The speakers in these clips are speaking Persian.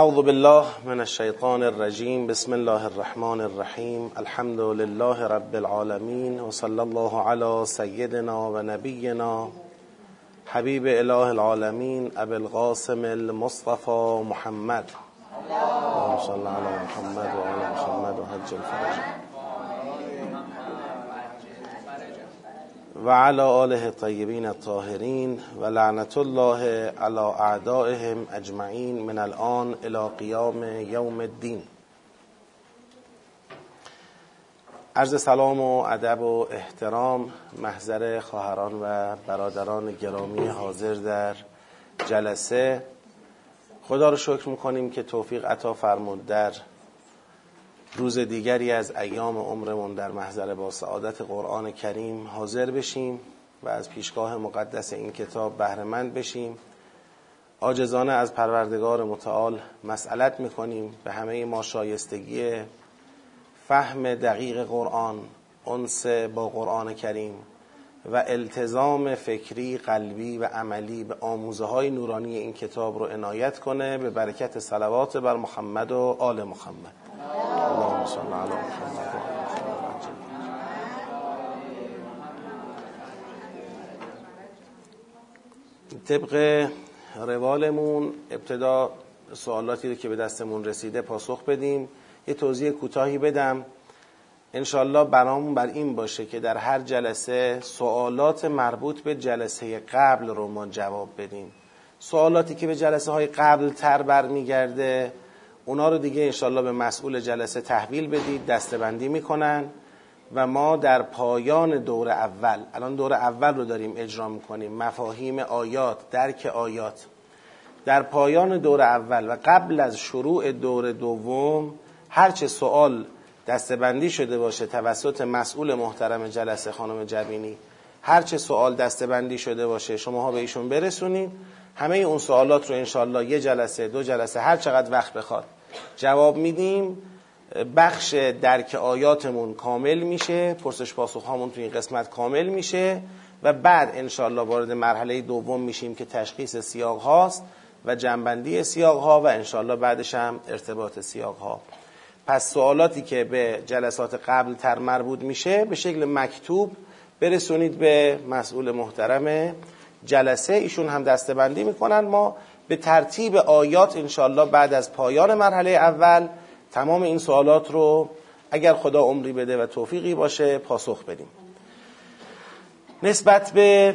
اعوذ بالله من الشیطان الرجیم بسم الله الرحمن الرحیم الحمد لله رب العالمین و صلی الله علی سیدنا و نبینا حبیب اله العالمین ابو القاسم المصطفى محمد. اللهم صل علی محمد و آل محمد و حج الفرج. و علی آله الطیبین الطاهرین و لعنت الله علی اعدائهم اجمعین من الان الى قیام یوم الدین. عرض سلام و ادب و احترام محضر خواهران و برادران گرامی حاضر در جلسه. خدا رو شکر می‌کنیم که توفیق عطا فرمود در روز دیگری از ایام عمرمون در محضر با سعادت قرآن کریم حاضر بشیم و از پیشگاه مقدس این کتاب بهرهمند بشیم. عاجزانه از پروردگار متعال مسئلت می‌کنیم. به همه ما شایستگی فهم دقیق قرآن انس با قرآن کریم و التزام فکری قلبی و عملی به آموزه های نورانی این کتاب رو عنایت کنه. به برکت صلوات بر محمد و آل محمد. صل محمد طبق روالمون ابتدا سوالاتی رو که به دستمون رسیده پاسخ بدیم. یه توضیح کوتاهی بدم. انشالله برامون بر این باشه که در هر جلسه سوالات مربوط به جلسه قبل رو ما جواب بدیم. سوالاتی که به جلسه های قبل تر برمیگرده اونا رو دیگه انشالله به مسئول جلسه تحویل بدید دستبندی می‌کنن و ما در پایان دور اول الان دور اول رو داریم اجرا می‌کنیم مفاهیم آیات درک آیات. در پایان دور اول و قبل از شروع دور دوم هرچه سوال دستبندی شده باشه توسط مسئول محترم جلسه خانم جبینی هرچه سوال دستبندی شده باشه شماها به ایشون برسونید. همه اون سوالات رو انشالله یه جلسه دو جلسه هر چقدر وقت بخواد جواب میدیم. بخش درک آیاتمون کامل میشه پرسش پاسخ هامون تو این قسمت کامل میشه و بعد انشالله وارد مرحله دوم میشیم که تشخیص سیاق هاست و جنبندی سیاق ها و انشالله بعدش هم ارتباط سیاق ها. پس سوالاتی که به جلسات قبل تر مربوط میشه به شکل مکتوب برسونید به مسئول محترم جلسه ایشون هم دستبندی می‌کنن. ما به ترتیب آیات انشالله بعد از پایان مرحله اول تمام این سوالات رو اگر خدا عمری بده و توفیقی باشه پاسخ بدیم. نسبت به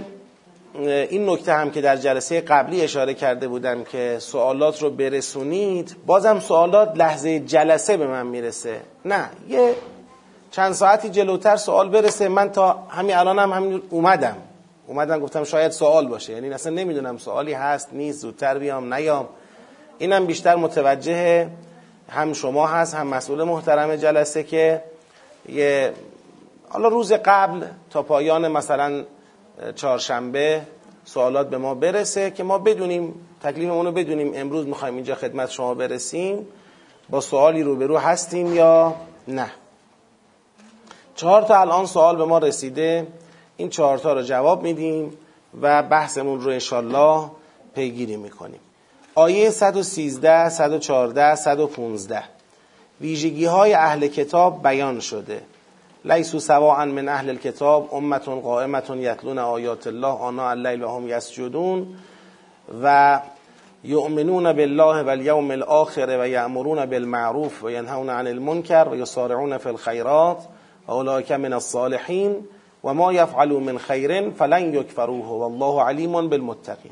این نکته هم که در جلسه قبلی اشاره کرده بودم که سوالات رو برسونید بازم سوالات لحظه جلسه به من می‌رسه. نه یه چند ساعتی جلوتر سوال برسه. من تا همین الان هم همین اومدم. اومدم گفتم شاید سوال باشه. یعنی اصلا نمی‌دونم سوالی هست نیست زودتر بیام نیام. اینم بیشتر متوجه هم شما هست هم مسئول محترم جلسه که یه حالا روز قبل تا پایان مثلا چهارشنبه سوالات به ما برسه که ما بدونیم تکلیفمون رو بدونیم امروز می‌خوایم اینجا خدمت شما برسیم. با سوالی روبرو هستیم یا نه؟ چهار تا الان سوال به ما رسیده. این چهارتا رو جواب میدیم و بحثمون رو انشالله پیگیری می‌کنیم. آیه 113, 114, 115 ویژگی های اهل کتاب بیان شده. لیسو سواعا من اهل الكتاب امتون قائمتون یتلون آیات الله آنا اللیل و هم یسجدون و یؤمنون بالله و الیوم الاخر و یأمرون بالمعروف و ینهون عن المنکر و یسارعون فی الخیرات و من الصالحین. و ما یفعلوا من خیر فلن یکفروه والله علیم بالمتقین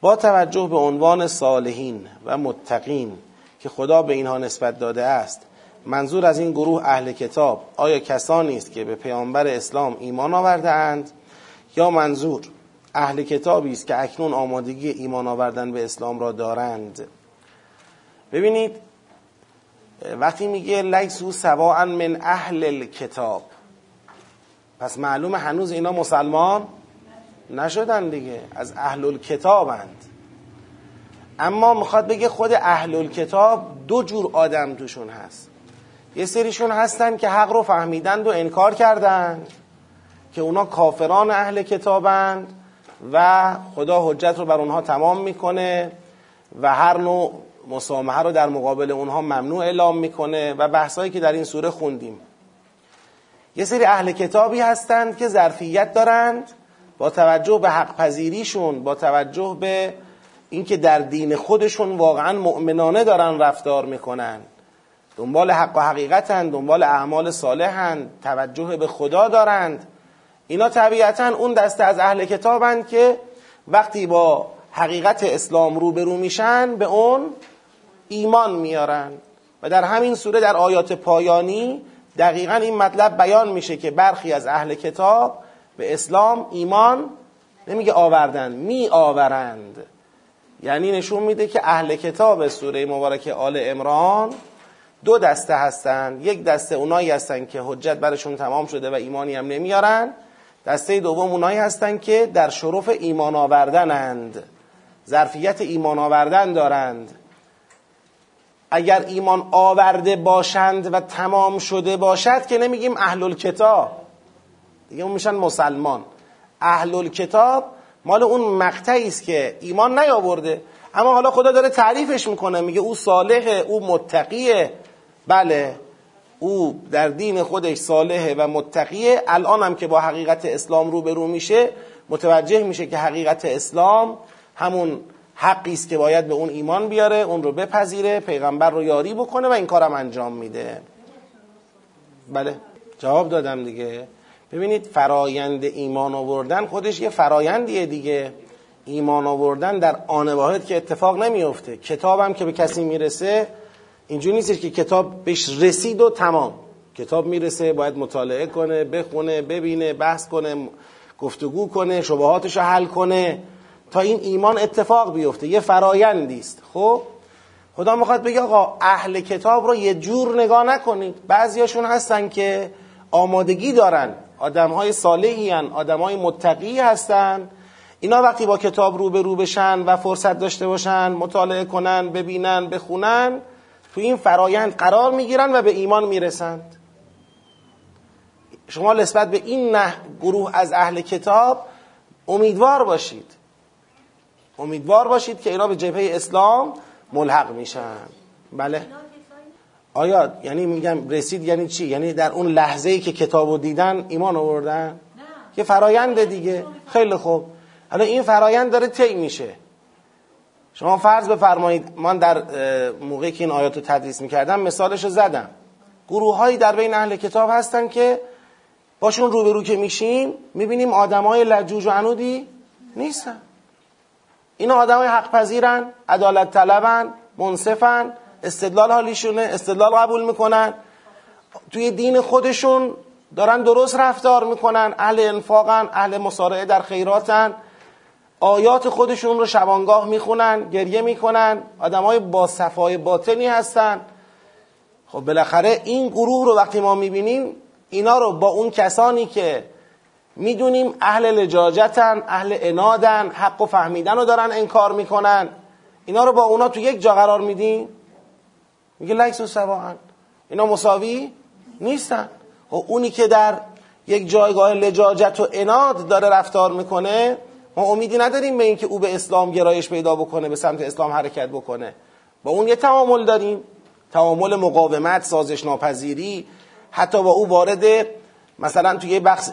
با توجه به عنوان صالحین و متقین که خدا به اینها نسبت داده است منظور از این گروه اهل کتاب آیا کسانی است که به پیامبر اسلام ایمان آورده اند یا منظور اهل کتابی است که اکنون آمادگی ایمان آوردن به اسلام را دارند؟ ببینید وقتی میگه لیسو سواعا من اهل الکتاب پس معلوم هنوز اینا مسلمان نشدن دیگه. از اهل الکتابند اما می‌خواد بگه خود اهل الکتاب دو جور آدم توشون هست. یه سریشون هستن که حق رو فهمیدند و انکار کردند که اونا کافران اهل کتابند و خدا حجت رو بر اونها تمام می‌کنه و هر نوع مسامحه رو در مقابل اونها ممنوع اعلام می‌کنه و بحثایی که در این سوره خوندیم. یه سری اهل کتابی هستند که ظرفیت دارند با توجه به حق پذیریشون با توجه به اینکه در دین خودشون واقعا مؤمنانه دارن رفتار می‌کنن. دنبال حق و حقیقتن دنبال اعمال صالحن توجه به خدا دارند. اینا طبیعتا اون دسته از اهل کتابند که وقتی با حقیقت اسلام روبرو میشن به اون ایمان میارن. و در همین سوره در آیات پایانی دقیقا این مطلب بیان میشه که برخی از اهل کتاب به اسلام ایمان نمیگه آوردن می آورند. یعنی نشون میده که اهل کتاب سوره مبارکه آل امران دو دسته هستند یک دسته اونایی هستن که حجت برشون تمام شده و ایمانی هم نمیارن. دسته دوم اونایی هستن که در شرف ایمان آوردنند. ظرفیت ایمان آوردن دارند. اگر ایمان آورده باشند و تمام شده باشد که نمیگیم اهل کتاب دیگه اون میشن مسلمان. اهل کتاب مال اون مقطعی است که ایمان نیاورده. اما حالا خدا داره تعریفش می‌کنه میگه او صالحه او متقیه. بله او در دین خودش صالحه و متقیه. الان هم که با حقیقت اسلام روبرو میشه متوجه میشه که حقیقت اسلام همون حقی است که باید به اون ایمان بیاره اون رو بپذیره پیغمبر رو یاری بکنه و این کارم انجام میده. بله جواب دادم دیگه. ببینید فرایند ایمان آوردن خودش یه فرایندیه دیگه. ایمان آوردن در آن واحد که اتفاق نمیفته کتابم که به کسی می‌رسه اینجوری نیست که کتاب بهش رسید و تمام. کتاب می‌رسه باید مطالعه کنه بخونه ببینه بحث کنه گفتگو کنه شبهاتش رو حل کنه. تا این ایمان اتفاق بیفته. یه فرایندی است. خب؟ خدا می‌خواد بگه آقا اهل کتاب رو یه جور نگاه نکنید. بعضیاشون هستن که آمادگی دارن. آدم های صالحی آدم های متقی هستن. اینا وقتی با کتاب رو به رو بشن و فرصت داشته باشن مطالعه کنن ببینن بخونن تو این فرایند قرار می‌گیرن و به ایمان می‌رسند. شما نسبت به این نه گروه از اهل کتاب امیدوار باشید. امیدوار باشید که اینا به جبهه اسلام ملحق میشن. بله. آیا یعنی میگم رسید یعنی چی؟ یعنی در اون لحظه ای که کتابو دیدن ایمان آوردن؟ یه فرایند دیگه. خیلی خوب. حالا این فرایند داره طی میشه. شما فرض بفرمایید من در موقعی که این آیات رو تدریس می‌کردم مثالش رو زدم. گروه هایی در بین اهل کتاب هستن که باشون روبرو که میشیم می‌بینیم آدم های لجوج و عنودی نیستن. این آدم های حق پذیرن عدالت طلبن منصفن استدلال حالیشونه استدلال قبول می‌کنن. توی دین خودشون دارن درست رفتار می‌کنن. اهل انفاقن اهل مسارعه در خیراتن. آیات خودشون رو شبانگاه می‌خونن گریه می‌کنن. آدم های با صفای باطنی هستن. خب بالاخره این گروه رو وقتی ما می‌بینیم اینا رو با اون کسانی که می‌دونیم اهل لجاجتن اهل انادن حق و فهمیدن رو دارن انکار می‌کنن. اینا رو با اونا تو یک جا قرار میدیم میگه لیس و سواهن. اینا مساوی نیستن. و اونی که در یک جایگاه لجاجت و اناد داره رفتار می‌کنه ما امیدی نداریم به اینکه او به اسلام گرایش پیدا بکنه به سمت اسلام حرکت بکنه. با اون یه تعامل داریم. تعامل مقاومت سازش ناپذیری. حتی با او وارد مثلا توی یه بخش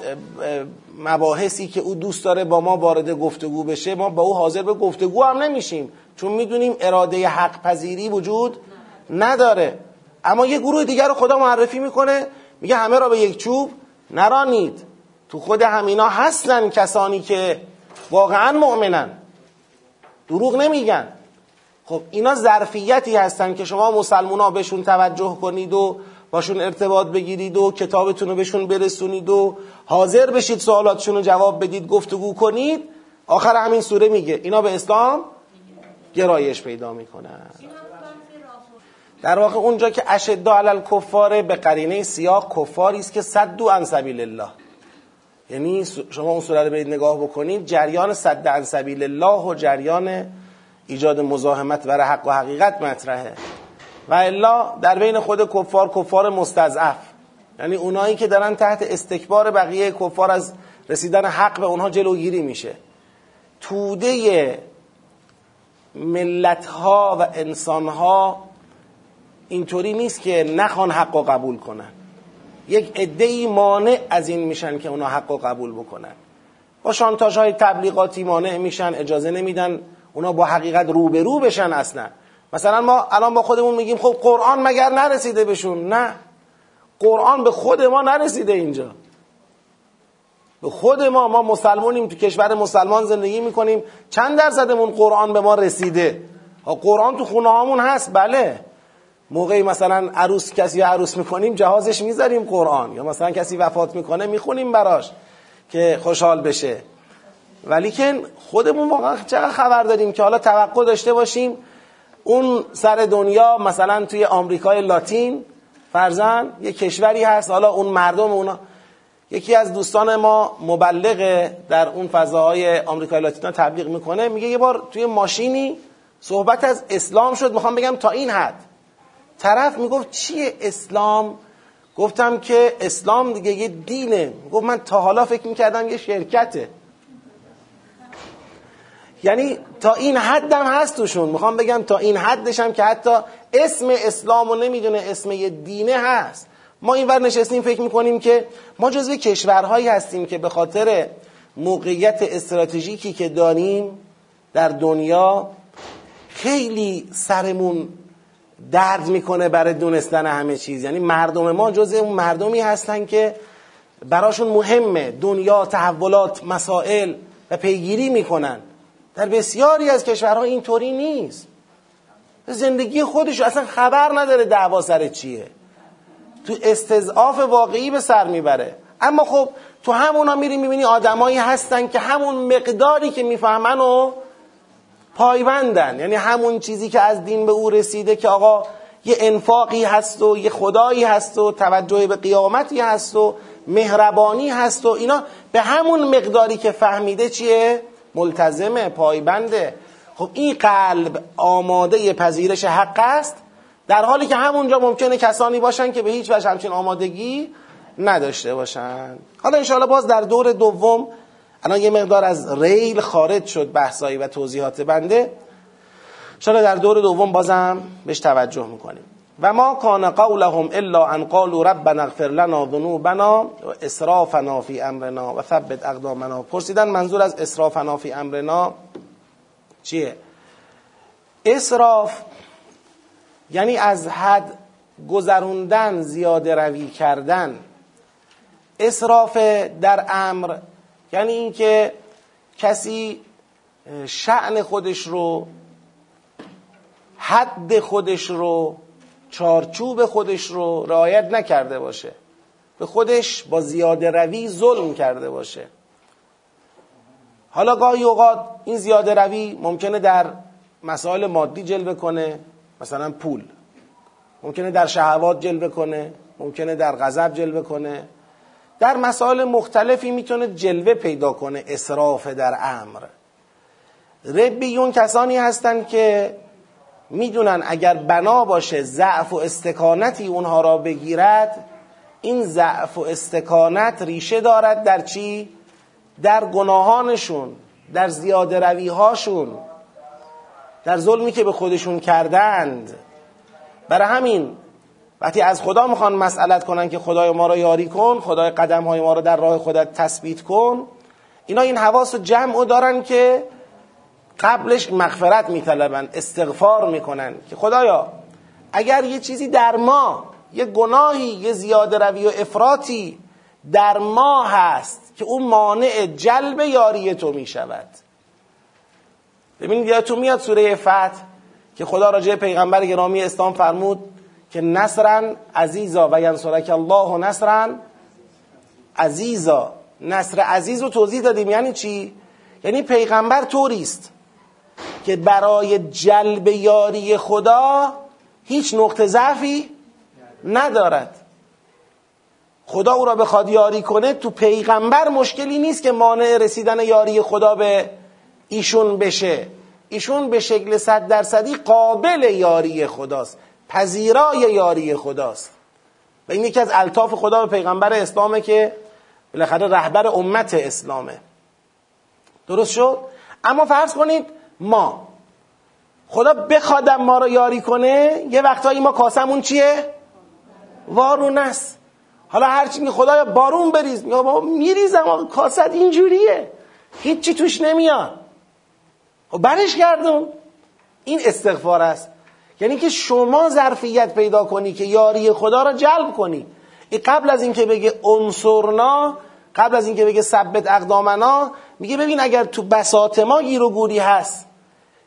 مباحثی که او دوست داره با ما وارد گفتگو بشه ما با او حاضر به گفتگو هم نمیشیم. چون می‌دونیم اراده حق پذیری وجود نداره. اما یه گروه دیگر رو خدا معرفی می‌کنه میگه همه را به یک چوب نرانید. تو خود همینا هستن کسانی که واقعا مؤمنن. دروغ نمیگن. خب اینا ظرفیتی هستن که شما مسلمان ها بهشون توجه کنید و باشون ارتباط بگیرید و کتابتون رو بهشون برسونید و حاضر بشید سوالاتشون رو جواب بدید گفتگو کنید. آخر همین سوره میگه. اینا به اسلام گرایش پیدا می‌کنن. در واقع اونجا که اشدا علی کفاره به قرینه سیاق کفاری است که صدو عن سبیل الله. یعنی شما اون سوره رو برید نگاه بکنید جریان صد عن سبیل الله و جریان ایجاد مزاحمت برای حق و حقیقت مطرحه. و الا در بین خود کفار کفار مستضعف. یعنی اونایی که دارن تحت استکبار بقیه کفار از رسیدن حق به اونها جلوگیری میشه. توده ملت ها و انسان ها اینطوری نیست که نخوان حق و قبول کنن. یک عده مانع از این میشن که اونا حق و قبول بکنن. با شانتاج های تبلیغاتی مانع میشن اجازه نمیدن اونا با حقیقت روبرو بشن اصلا. مثلا ما الان با خودمون میگیم خب قرآن مگر نرسیده بهشون؟ نه. قرآن به خود ما نرسیده اینجا. به خود ما ما مسلمانیم تو کشور مسلمان زندگی می‌کنیم. چند درصدمون قرآن به ما رسیده؟ قرآن تو خونه هامون هست بله. موقعی مثلا عروس کسی عروس می‌کنیم جهازش می‌ذاریم قرآن. یا مثلا کسی وفات می‌کنه می‌خونیم براش که خوشحال بشه. ولی که خودمون واقعا چقدر خبر داریم که حالا توقع داشته باشیم اون سر دنیا مثلا توی آمریکای لاتین فرزن یه کشوری هست حالا اون مردم اونا. یکی از دوستان ما مبلغ در اون فضاهای آمریکای لاتینا تبلیغ می‌کنه میگه یه بار توی ماشینی صحبت از اسلام شد می‌خوام بگم تا این حد. طرف می‌گفت چیه اسلام؟ گفتم که اسلام دیگه یه دینه. گفت من تا حالا فکر می‌کردم یه شرکته. یعنی تا این حدم هست توشون. می‌خوام بگم تا این حدشم که حتی اسم اسلام رو نمی‌دونه اسم یه دینه هست. ما اینور نشستیم فکر می‌کنیم که ما جزو کشورهایی هستیم که به خاطر موقعیت استراتژیکی که داریم در دنیا خیلی سرمون درد می‌کنه برای دونستن همه چیز. یعنی مردم ما جز اون مردمی هستن که براشون مهمه دنیا تحولات مسائل و پیگیری می‌کنن. در بسیاری از کشورها اینطوری نیست. زندگی خودش اصلا خبر نداره دعوا سر چیه. تو استضعاف واقعی به سر می‌بره. اما خب تو همونا میری می‌بینی آدمایی هستن که همون مقداری که می‌فهمن و پایبندن. یعنی همون چیزی که از دین به او رسیده که آقا یه انفاقی هست و یه خدایی هست و توجه به قیامتی هست و مهربانی هست و اینا. به همون مقداری که فهمیده چیه؟ ملتزمه پایبنده. خب این قلب آماده پذیرش حق است؟ در حالی که همونجا ممکنه کسانی باشن که به هیچ وجه همچین آمادگی نداشته باشن. حالا انشاءالله باز در دور دوم الان یه مقدار از ریل خارج شد بحثایی و توضیحات بنده. انشاءالله در دور دوم بازم بهش توجه می‌کنیم. و ما کان قولهم الا ان قالوا ربنا اغفر لنا ذنوبنا و اسرافنا فی امرنا و ثبت اقدامنا. پرسیدن منظور از اسرافنا فی امرنا چیه؟ اسراف یعنی از حد گذروندن زیاده روی کردن. اسراف در امر یعنی اینکه کسی شعن خودش رو حد خودش رو چارچوب خودش رو رعایت نکرده باشه. به خودش با زیاده روی ظلم کرده باشه. حالا گاهی اوقات این زیاده روی ممکنه در مسائل مادی جلوه کنه مثلا پول. ممکنه در شهوات جلوه کنه ممکنه در غضب جلوه کنه. در مسائل مختلفی می‌تونه جلوه پیدا کنه اصراف در امر. ربیون کسانی هستند که می‌دونن اگر بنا باشه ضعف و استکانتی اونها را بگیرد این ضعف و استکانت ریشه دارد در چی؟ در گناهانشون در زیاده رویهاشون در ظلمی که به خودشون کردند برای همین وقتی از خدا می‌خوان مسئلت کنن که خدای ما را یاری کن خدای قدم های ما را در راه خودت تثبیت کن اینا این حواس و جمع دارن که قبلش مغفرت میطلبن استغفار می‌کنن که خدایا اگر یه چیزی در ما یه گناهی یه زیاده روی و افراطی در ما هست که اون مانع جلب یاری تو می‌شود. ببینید یادتون میاد سوره فتح که خدا راجع پیغمبر گرامی اسلام فرمود که نصرا عزیزا و ینصرک الله نصرا عزیزا. نصر عزیز رو توضیح دادیم. یعنی چی؟ یعنی پیغمبر طوریست. که برای جلب یاری خدا هیچ نقطه ضعفی ندارد. خدا او را بخواد یاری کنه تو پیغمبر مشکلی نیست که مانع رسیدن یاری خدا به ایشون بشه. ایشون به شکل صد درصدی قابل یاری خداست پذیرای یاری خداست. و این یکی از الطاف خدا به پیغمبر اسلامه که بالاخره رهبر امت اسلامه. درست شد؟ اما فرض کنید ما. خدا بخوادم ما رو یاری کنه یه وقتایی ما کاسمون چیه؟ وارون است. حالا هرچی می خدایا بارون بریز. یا بابا میریزم آقا کاست اینجوریه. هیچی توش نمیاد. خب برش گردون این استغفار است. یعنی که شما ظرفیت پیدا کنی که یاری خدا را جلب کنی. این قبل از اینکه بگه انصرنا قبل از اینکه بگه ثبت اقدامنا میگه ببین اگر تو بساط ما گیر و گوری هست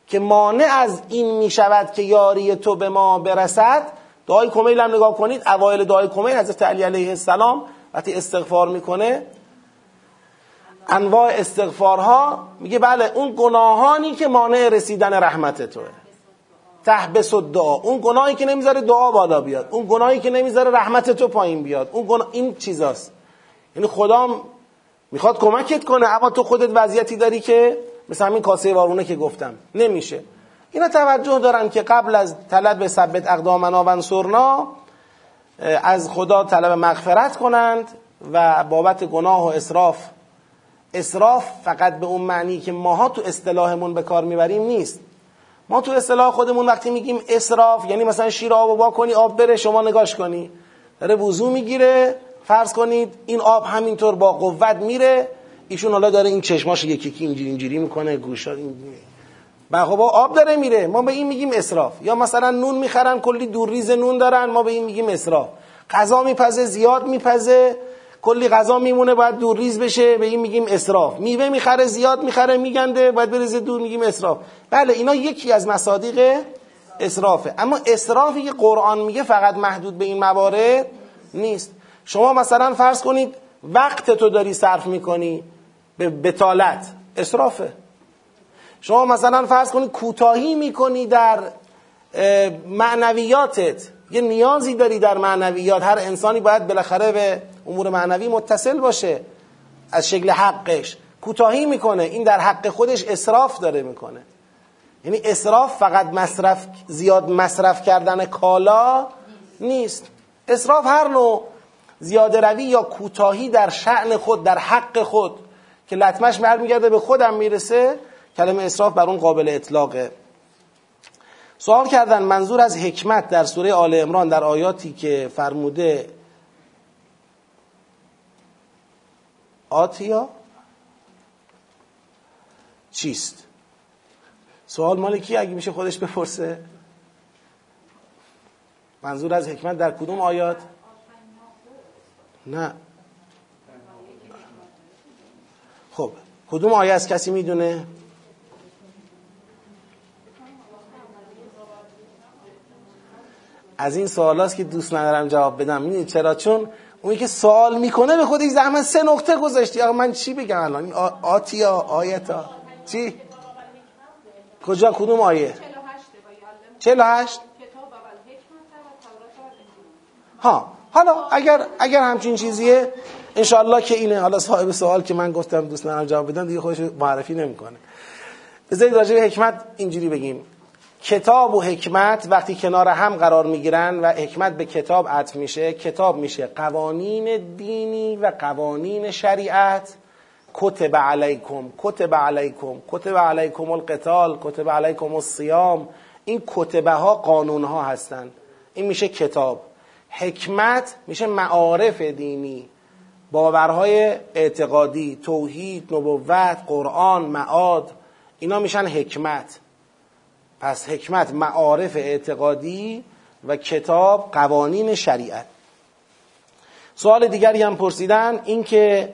که مانع از این می‌شود که یاری تو به ما برسد دعای کمیل هم نگاه کنید اوایل دعای کمیل حضرت علی علیه السلام وقتی استغفار می‌کنه انواع استغفارها میگه بله اون گناهانی که مانع رسیدن رحمت توه. تحبس و دعا اون گناهی که نمی‌ذاره دعا بالا بیاد اون گناهی که نمی‌ذاره رحمت تو پایین بیاد اون گناه این چیزاست. یعنی خدا می‌خواد کمکت کنه اما تو خودت وضعیتی داری که مثل همین کاسه وارونه که گفتم. نمیشه. اینا توجه دارن که قبل از طلب ثبت اقدامنا و انصرنا از خدا طلب مغفرت کنند و بابت گناه و اسراف. اسراف فقط به اون معنی که ماها تو اصطلاحمون به کار می‌بریم نیست. ما تو اصطلاح خودمون وقتی میگیم اسراف یعنی مثلا شیر آب با کنی آب بره شما نگاش کنی. داره وضو می‌گیره فرض کنید این آب همینطور با قوت میره ایشون حالا داره این چشماش یکی یکی اینجوری اینجوری می‌کنه گوشا اینجوری. خب آب داره میره. ما به این میگیم اسراف. یا مثلا نون می‌خرن کلی دورریز نون دارن ما به این میگیم اسراف. غذا میپزه زیاد میپزه کلی غذا میمونه باید دور ریز بشه به این میگیم اسراف. میوه می‌خره زیاد می‌خره میگنده باید بریزه دور میگیم اسراف. بله اینا یکی از مصادیق اسرافه. اما اسرافی که قرآن میگه فقط محدود به این موارد نیست. شما مثلا فرض کنید وقت تو داری صرف می‌کنی. به بتالت. اسرافه. شما مثلا فرض کنید کوتاهی می‌کنی در معنویاتت. یه نیازی داری در معنویات. هر انسانی باید بالاخره به امور معنوی متصل باشه. از شکل حقش. کوتاهی می‌کنه. این در حق خودش اصراف داره می‌کنه. یعنی اصراف فقط مصرف زیاد مصرف کردن کالا نیست. اصراف هر نوع زیاده روی یا کوتاهی در شعن خود در حق خود. که لطمش برمیگرده به خودم می‌رسه کلمه اصراف بر اون قابل اطلاقه. سوال کردن منظور از حکمت در سوره آل امران در آیاتی که فرموده آتیا چیست؟ سوال مال کی اگه میشه خودش بپرسه؟ منظور از حکمت در کدوم آیات؟ نه. خب کدوم آیه از کسی می‌دونه؟ از این سوالاست که دوست ندارم جواب بدم. می‌دونید چرا؟ چون اونی که سوال می‌کنه به خودش زحمت سه نقطه گذاشتی. آقا من چی بگم الان؟ آتیا آیتا؟ چی؟ کجا؟ کدوم آیه؟ 48 ها حالا اگر اگر همچین چیزیه انشالله که اینه. حالا صاحب سوال که من گفتم دوست ندارم جواب بدم دیگه خودش معرفی نمی‌کنه. بذارید راجع به حکمت اینجوری بگیم. کتاب و حکمت وقتی کنار هم قرار می‌گیرن و حکمت به کتاب عطف میشه کتاب میشه قوانین دینی و قوانین شریعت. کتب علیکم کتب علیکم کتب علیکم القتال کتب علیکم الصیام. این کتبه ها قانون ها هستند این میشه کتاب. حکمت میشه معارف دینی. باورهای اعتقادی توحید نبوت قرآن معاد اینا میشن حکمت. پس حکمت معارف اعتقادی و کتاب قوانین شریعت. سوال دیگری هم پرسیدن اینکه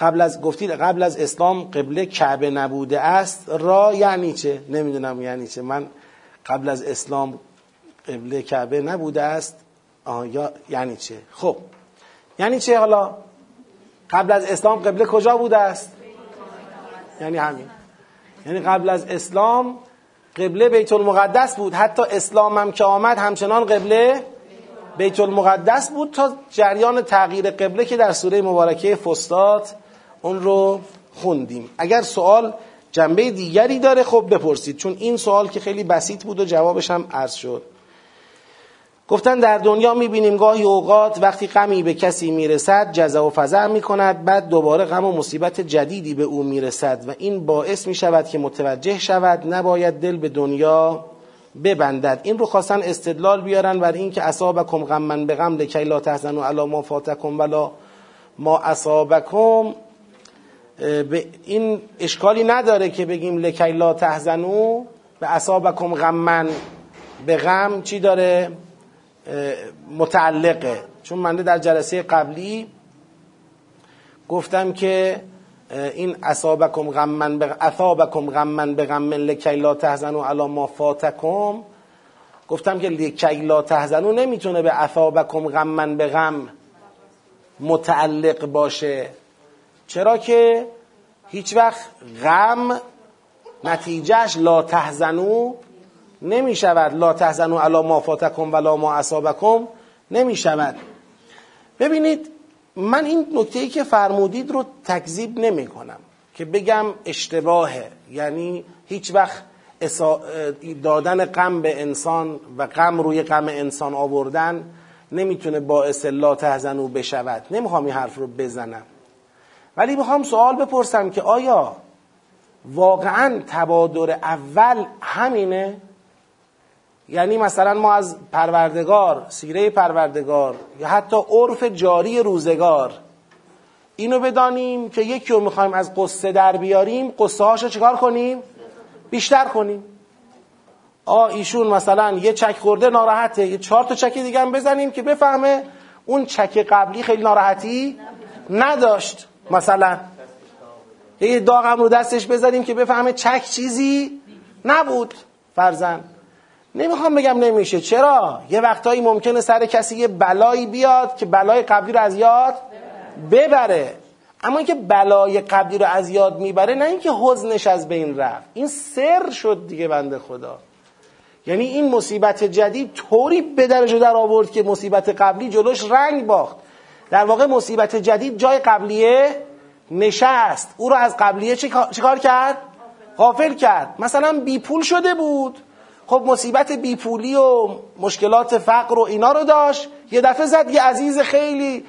قبل از گفتید قبل از اسلام قبله کعبه نبوده است. را یعنی چه؟ نمی‌دونم یعنی چه. من قبل از اسلام قبله کعبه نبوده است. آه یا یعنی چه؟ خب. یعنی چه حالا؟ قبل از اسلام قبله کجا بوده است؟ یعنی همین. یعنی قبل از اسلام قبله بیت المقدس بود. حتی اسلام هم که آمد همچنان قبله بیت المقدس بود تا جریان تغییر قبله که در سوره مبارکه فستات اون رو خوندیم. اگر سوال جنبه دیگری داره خب بپرسید. چون این سوال که خیلی بسیط بود و جوابش هم عرض شد. گفتن در دنیا می‌بینیم گاهی اوقات وقتی غمی به کسی می‌رسد جزا و فضع می‌کند بعد دوباره غم و مصیبت جدیدی به او می‌رسد و این باعث می‌شود که متوجه شود نباید دل به دنیا ببندد. این رو خواستن استدلال بیارن بر اینکه اصابکم غمن به غم لکی لا تحزنوا علی ما فاتکم ولا ما اصابکم. به این اشکالی نداره که بگیم لکی لا تحزنو به اصابکم غمن به غم چی داره؟ متعلقه. چون من در جلسه قبلی گفتم که این اصابکم غمن به اصابکم غمن به غم لکی لا تحزنوا علی ما فاتکم. گفتم که لکی لا تحزنوا نمی‌تونه به اصابکم غمن به غم متعلق باشه. چرا که هیچ وقت غم نتیجهش لا تحزنو نمی شود لا تحزنو علا ما فاتکم ولا ما اصابکم نمی شود ببینید من این نکته ای که فرمودید رو تکذیب نمی کنم که بگم اشتباهه. یعنی هیچ وقت دادن غم به انسان و غم روی غم انسان آوردن نمی‌تونه باعث لا تحزنو بشود. نمی‌خوام این حرف رو بزنم. ولی می‌خوام سوال بپرسم که آیا واقعا تبادر اول همینه؟ یعنی مثلا ما از پروردگار سیره پروردگار یا حتی عرف جاری روزگار اینو بدانیم که یکی رو می‌خوایم از قصه در بیاریم قصه هاشو چکار کنیم؟ بیشتر کنیم. آ ایشون مثلا یه چک خورده ناراحته یه چهار تا چک دیگه هم بزنیم که بفهمه اون چک قبلی خیلی ناراحتی نداشت مثلا. یه داغ هم رو دستش بذاریم که بفهمه چک چیزی نبود فرزن نمی‌خوام بگم نمیشه. چرا؟ یه وقتایی ممکنه سر کسی یه بلایی بیاد که بلای قبلی رو از یاد ببره. اما اینکه بلای قبلی رو از یاد می‌بره نه اینکه حزنش از بین رفت. این سر شد دیگه بنده خدا. یعنی این مصیبت جدید طوری به درجه در آورد که مصیبت قبلی جلوش رنگ باخت. در واقع مصیبت جدید جای قبلیه نشست. او رو از قبلیه چیکار کرد؟ غافل کرد. مثلا بی پول شده بود. خب مصیبت بی پولی و مشکلات فقر و اینا رو داشت. یه دفعه زد یه عزیز خیلی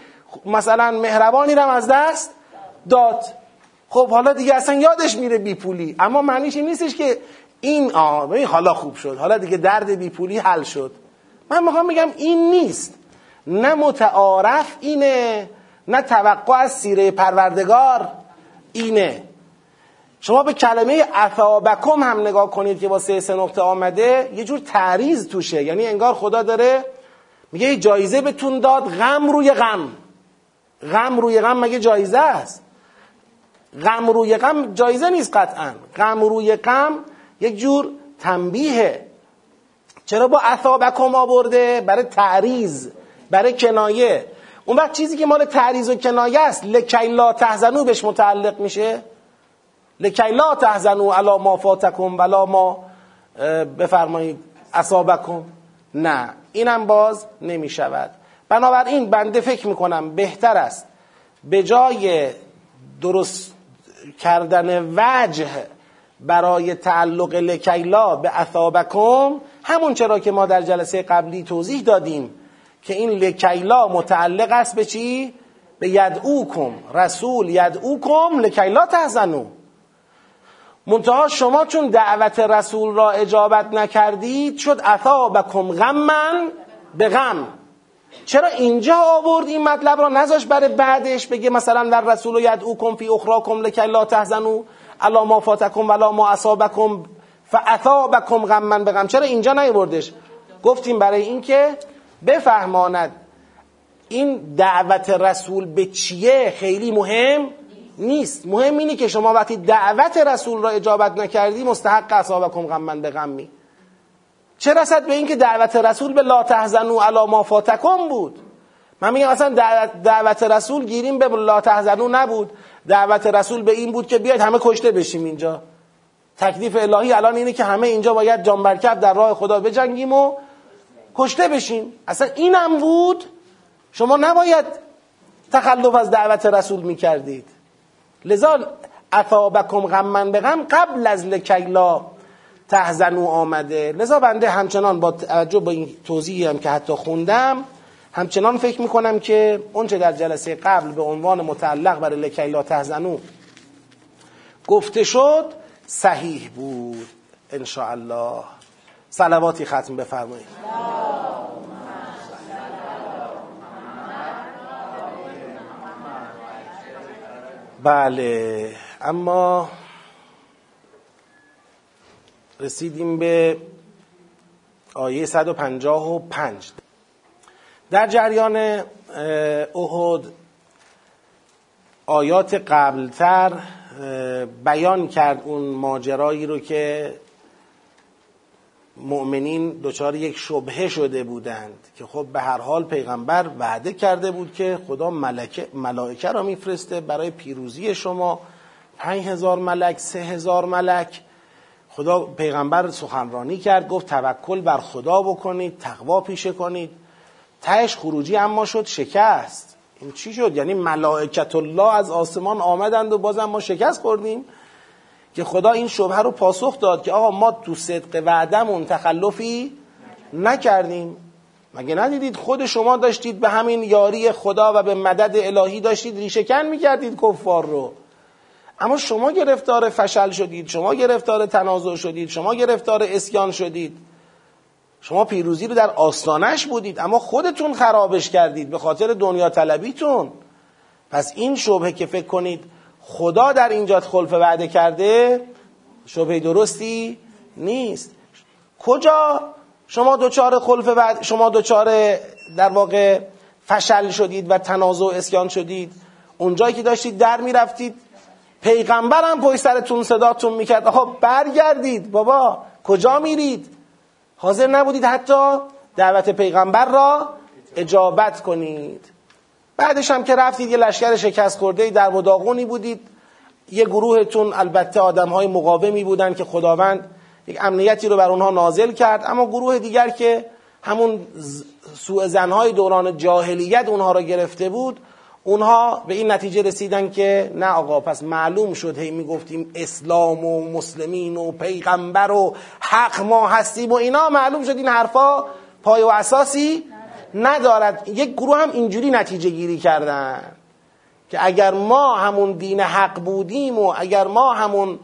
مثلا مهربانی رو از دست داد. خب حالا دیگه اصلا یادش میره بی پولی اما معنیش این نیستش که این آه حالا خوب شد. حالا دیگه درد بی پولی حل شد. من می‌خوام بگم این نیست. نه متعارف اینه نه توقع از سیره پروردگار اینه. شما به کلمه اثابکم هم نگاه کنید که با سه سه نقطه آمده یه جور تعریض توشه. یعنی انگار خدا داره میگه یه جایزه بتون داد غم روی غم. غم روی غم مگه جایزه است؟ غم روی غم جایزه نیست قطعا. غم روی غم یک جور تنبیهه. چرا با اثابکم آورده؟ برای تعریض برای کنایه. اون وقت چیزی که مال تعریض و کنایه است لکی لا تحزنو بهش متعلق میشه. لکی لا تحزنو علا ما فاتکم ولا ما بفرمایید اصابکم. نه اینم باز نمی شود. بنابراین بنده فکر می‌کنم بهتر است به جای درست کردن وجه برای تعلق لکیلا به اثابکم همون چرا که ما در جلسه قبلی توضیح دادیم که این لکیلا متعلق است به چی؟ به یدعوکم رسول یدعوکم لکیلا تحزنو منتها شما چون دعوت رسول را اجابت نکردید شد اثابکم غمن به غم. چرا اینجا آورد این مطلب را؟ نذاش برای بعدش بگه مثلا در رسول یدعوکم فی اخراکم لکیلا تحزنو الا ما فاتکم ولا ما اصابکم فاثابکم غمن به غم. چرا اینجا نیوردش گفتیم برای اینکه بفهماند این دعوت رسول به چیه خیلی مهم. نیست. مهم اینه که شما وقتی دعوت رسول را اجابت نکردی مستحق اصابکم غمن به غمی. چه رسد به اینکه دعوت رسول به لا تحزنو علی ما فاتکم بود؟ من میگم اصلا دعوت رسول گیریم به لا تحزنو نبود. دعوت رسول به این بود که بیاید همه کشته بشیم اینجا. تکلیف الهی الان اینه که همه اینجا باید جانبرکب در راه خدا بجنگیم و کشته بشیم. اصلا اینم بود. شما نباید تخلف از دعوت رسول می‌کردید. لذا اثابکم غمن به غم قبل از لکیلا تهزنو آمده. لذا بنده همچنان با توجه با این توضیحی هم که حتی خوندم همچنان فکر می‌کنم که اونچه در جلسه قبل به عنوان متعلق برای لکی لا تهزنو گفته شد صحیح بود. الله صلواتی ختم بفرمایید. بله اما رسیدیم به آیه 155 در جریان احد آیات قبلتر بیان کرد اون ماجرایی رو که مؤمنین دچار یک شبهه شده بودند که خب به هر حال پیغمبر وعده کرده بود که خدا ملکه ملائکه را میفرسته برای پیروزی شما. پنج هزار ملک سه هزار ملک. خدا پیغمبر سخنرانی کرد گفت توکل بر خدا بکنید تقوا پیشه کنید. تهش خروجی اما شد شکست. این چی شد؟ یعنی ملائکت الله از آسمان آمدند و بازم ما شکست خوردیم. که خدا این شبهه رو پاسخ داد که آقا ما تو صدق وعدمون تخلفی نکردیم. مگه ندیدید خود شما داشتید به همین یاری خدا و به مدد الهی داشتید ریشهکن می‌کردید کفار رو؟ اما شما گرفتار فشل شدید شما گرفتار تنازع شدید شما گرفتار اسیان شدید. شما پیروزی رو در آستانش بودید اما خودتون خرابش کردید به خاطر دنیا طلبیتون. پس این شبهه که فکر کنید خدا در اینجا خلف وعده کرده شبهه درستی نیست. کجا؟ شما دوچار خلف وعده شما دوچار در واقع فشل شدید و تنازع اسیان شدید. اونجایی که داشتید در می‌رفتید. پیغمبرم پشت سرتون صداتون می‌کرد. خب برگردید. بابا کجا میرید؟ حاضر نبودید حتی دعوت پیغمبر را اجابت کنید. بعدش هم که رفتید یه لشکر شکست خورده در مداغونی بودید. یه گروهتون البته آدم های مقاومی بودن که خداوند یک امنیتی رو بر اونها نازل کرد. اما گروه دیگر که همون سوء زنهای دوران جاهلیت اونها را گرفته بود اونها به این نتیجه رسیدن که نه آقا پس معلوم شد هی می‌گفتیم اسلام و مسلمین و پیغمبر و حق ما هستیم و اینا. معلوم شد این حرفا پای و اساسی ندارد. یک گروه هم اینجوری نتیجه گیری کردن که اگر ما همون دین حق بودیم و اگر ما همون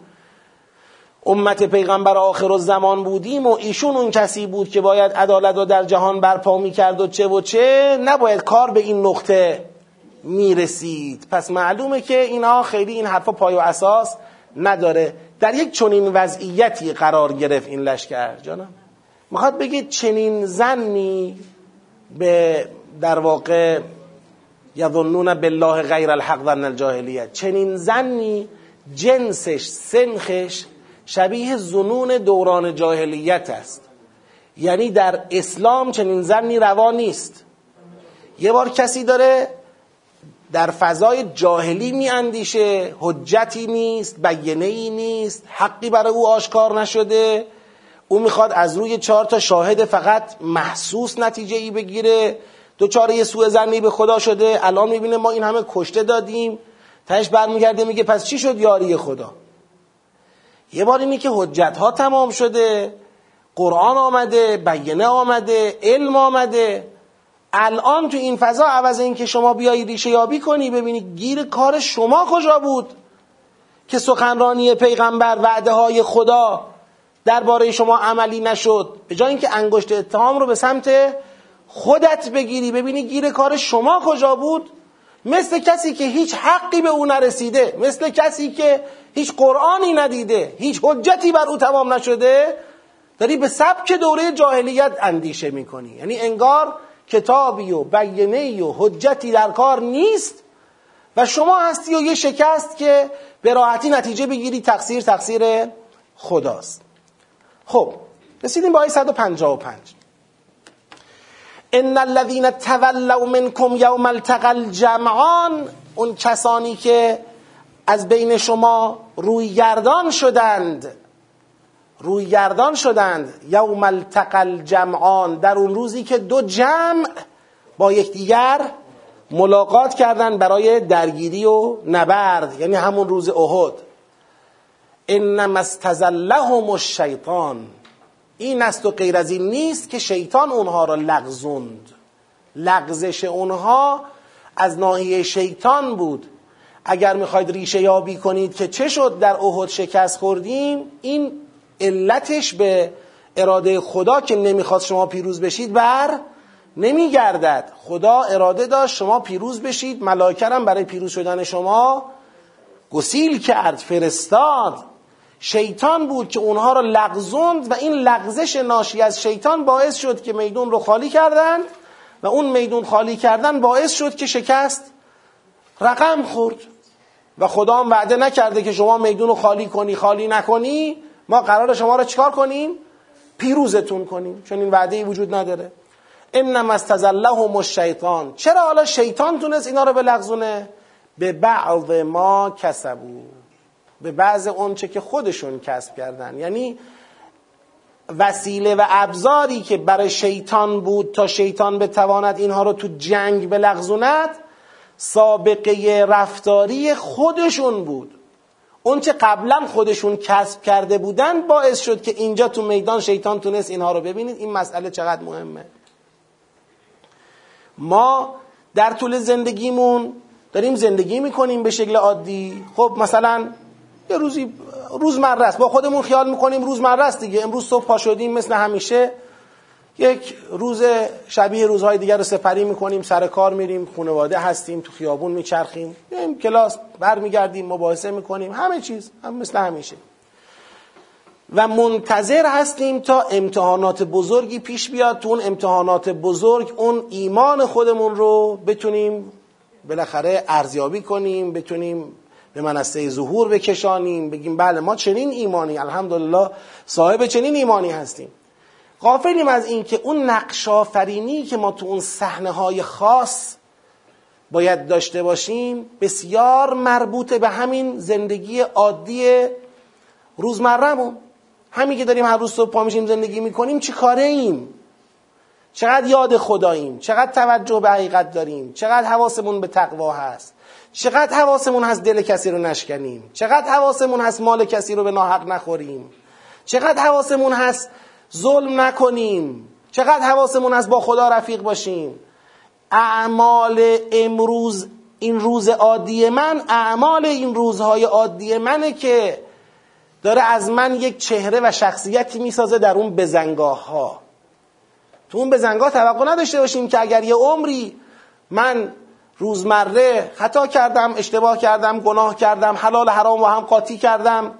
امت پیغمبر آخر زمان بودیم و ایشون اون کسی بود که باید عدالت رو در جهان برپا می‌کرد و چه و چه نباید کار به این نقطه می‌رسید. پس معلومه که اینا خیلی این حرفا پای و اساس نداره. در یک چنین وضعیتی قرار گرفت این لشکر. جانم می‌خواد بگید چنین زنی به در واقع یظنون بالله غیر الحق ظن الجاهلیت. چنین زنی جنسش سنخش شبیه زنون دوران جاهلیت است. یعنی در اسلام چنین زنی روا نیست. یه بار کسی داره در فضای جاهلی می اندیشه حجتی نیست بیینه ای نیست حقی برای او آشکار نشده. او می‌خواد از روی چهار تا شاهد فقط محسوس نتیجه ای بگیره. دو چاره یه سوء زنی به خدا شده. الان می‌بینه ما این همه کشته دادیم. تهش برمیگرده میگه پس چی شد یاری خدا؟ یه بار اینی که حجت ها تمام شده. قرآن آمده بیینه آمده علم آمده. الان تو این فضا عوض این که شما بیایی ریشه یابی کنی ببینی گیر کار شما کجا بود که سخنرانی پیغمبر وعده های خدا درباره شما عملی نشد. به جای اینکه انگشت اتهام رو به سمت خودت بگیری ببینی گیر کار شما کجا بود. مثل کسی که هیچ حقی به او نرسیده مثل کسی که هیچ قرآنی ندیده هیچ حجتی بر او تمام نشده داری به سبک دوره جاهلیت اندیشه می‌کنی. یعنی انگار کتابی و بیینه و حجتی در کار نیست و شما هستی و یه شکست که به راحتی نتیجه بگیری تقصیر تقصیر خداست. خب رسیدیم با 155 ان الذين تولوا منكم يوم التقى الجمعان اون کسانی که از بین شما روی گردان شدند روی گردان شدند یوم التقى الجمعان در اون روزی که دو جمع با یکدیگر ملاقات کردند برای درگیری و نبرد یعنی همون روز احد. انما استزلهم الشیطان. این است و غیر از این نیست که شیطان اونها را لغزوند. لغزش اونها از ناحیه شیطان بود. اگر می‌خواید ریشه یابی کنید که چه شد در احد شکست خوردیم این علتش به اراده خدا که نمی‌خواد شما پیروز بشید بر نمیگردد. خدا اراده داشت شما پیروز بشید. ملائکه برای پیروز شدن شما گسیل کرد فرستاد. شیطان بود که اونها را لغزوند و این لغزش ناشی از شیطان باعث شد که میدون رو خالی کردند و اون میدون خالی کردن باعث شد که شکست رقم خورد. و خدا هم وعده نکرده که شما میدون رو خالی کنی خالی نکنی ما قرار شما را چیکار کنیم؟ پیروزتون کنیم. چون این وعده وجود نداره. انما استزلهم الشیطان. چرا حالا شیطان تونست اینا رو بلغزونه؟ به بعض ما کسبو به بعض اونچه که خودشون کسب کردن. یعنی وسیله و ابزاری که برای شیطان بود تا شیطان بتواند اینها رو تو جنگ بلغزوند سابقه رفتاری خودشون بود. اونچه قبلا خودشون کسب کرده بودن باعث شد که اینجا تو میدان شیطان تونست اینها رو ببینید. این مسئله چقدر مهمه. ما در طول زندگیمون داریم زندگی می‌کنیم به شکل عادی. خب مثلا یه روزی روزمره است. با خودمون خیال می‌کنیم روزمره است دیگه. امروز صبح پا شدیم مثل همیشه. یک روز شبیه روزهای دیگر رو سپری می‌کنیم سر کار میریم خانواده هستیم تو خیابون میچرخیم. میایم کلاس برمیگردیم مباحثه می‌کنیم. همه چیز هم مثل همیشه. و منتظر هستیم تا امتحانات بزرگی پیش بیاد. تو اون امتحانات بزرگ اون ایمان خودمون رو بتونیم بالاخره ارزیابی کنیم بتونیم به منصه ظهور بکشانیم بگیم بله ما چنین ایمانی الحمدلله صاحب چنین ایمانی هستیم. غافلیم از این که اون نقش آفرینی که ما تو اون صحنه های خاص باید داشته باشیم بسیار مربوط به همین زندگی عادی روزمرهمون. همین که داریم هر روز صبح پا میشیم زندگی می‌کنیم چی کاره ایم چقدر یاد خداییم؟ چقدر توجه به حقیقت داریم؟ چقدر حواسمون به تقوا هست؟ چقدر حواسمون هست دل کسی رو نشکنیم؟ چقدر حواسمون هست مال کسی رو به ناحق نخوریم؟ چقدر حواسمون هست ظلم نکنیم؟ چقدر حواسمون هست با خدا رفیق باشیم؟ اعمال امروز این روز عادی من اعمال این روزهای عادی منه که داره از من یک چهره و شخصیتی می‌سازه در اون بزنگاه ها تو اون بزنگاه توقع نداشته باشیم که اگر یه عمری من روزمره خطا کردم اشتباه کردم گناه کردم حلال حرام و هم قاطی کردم.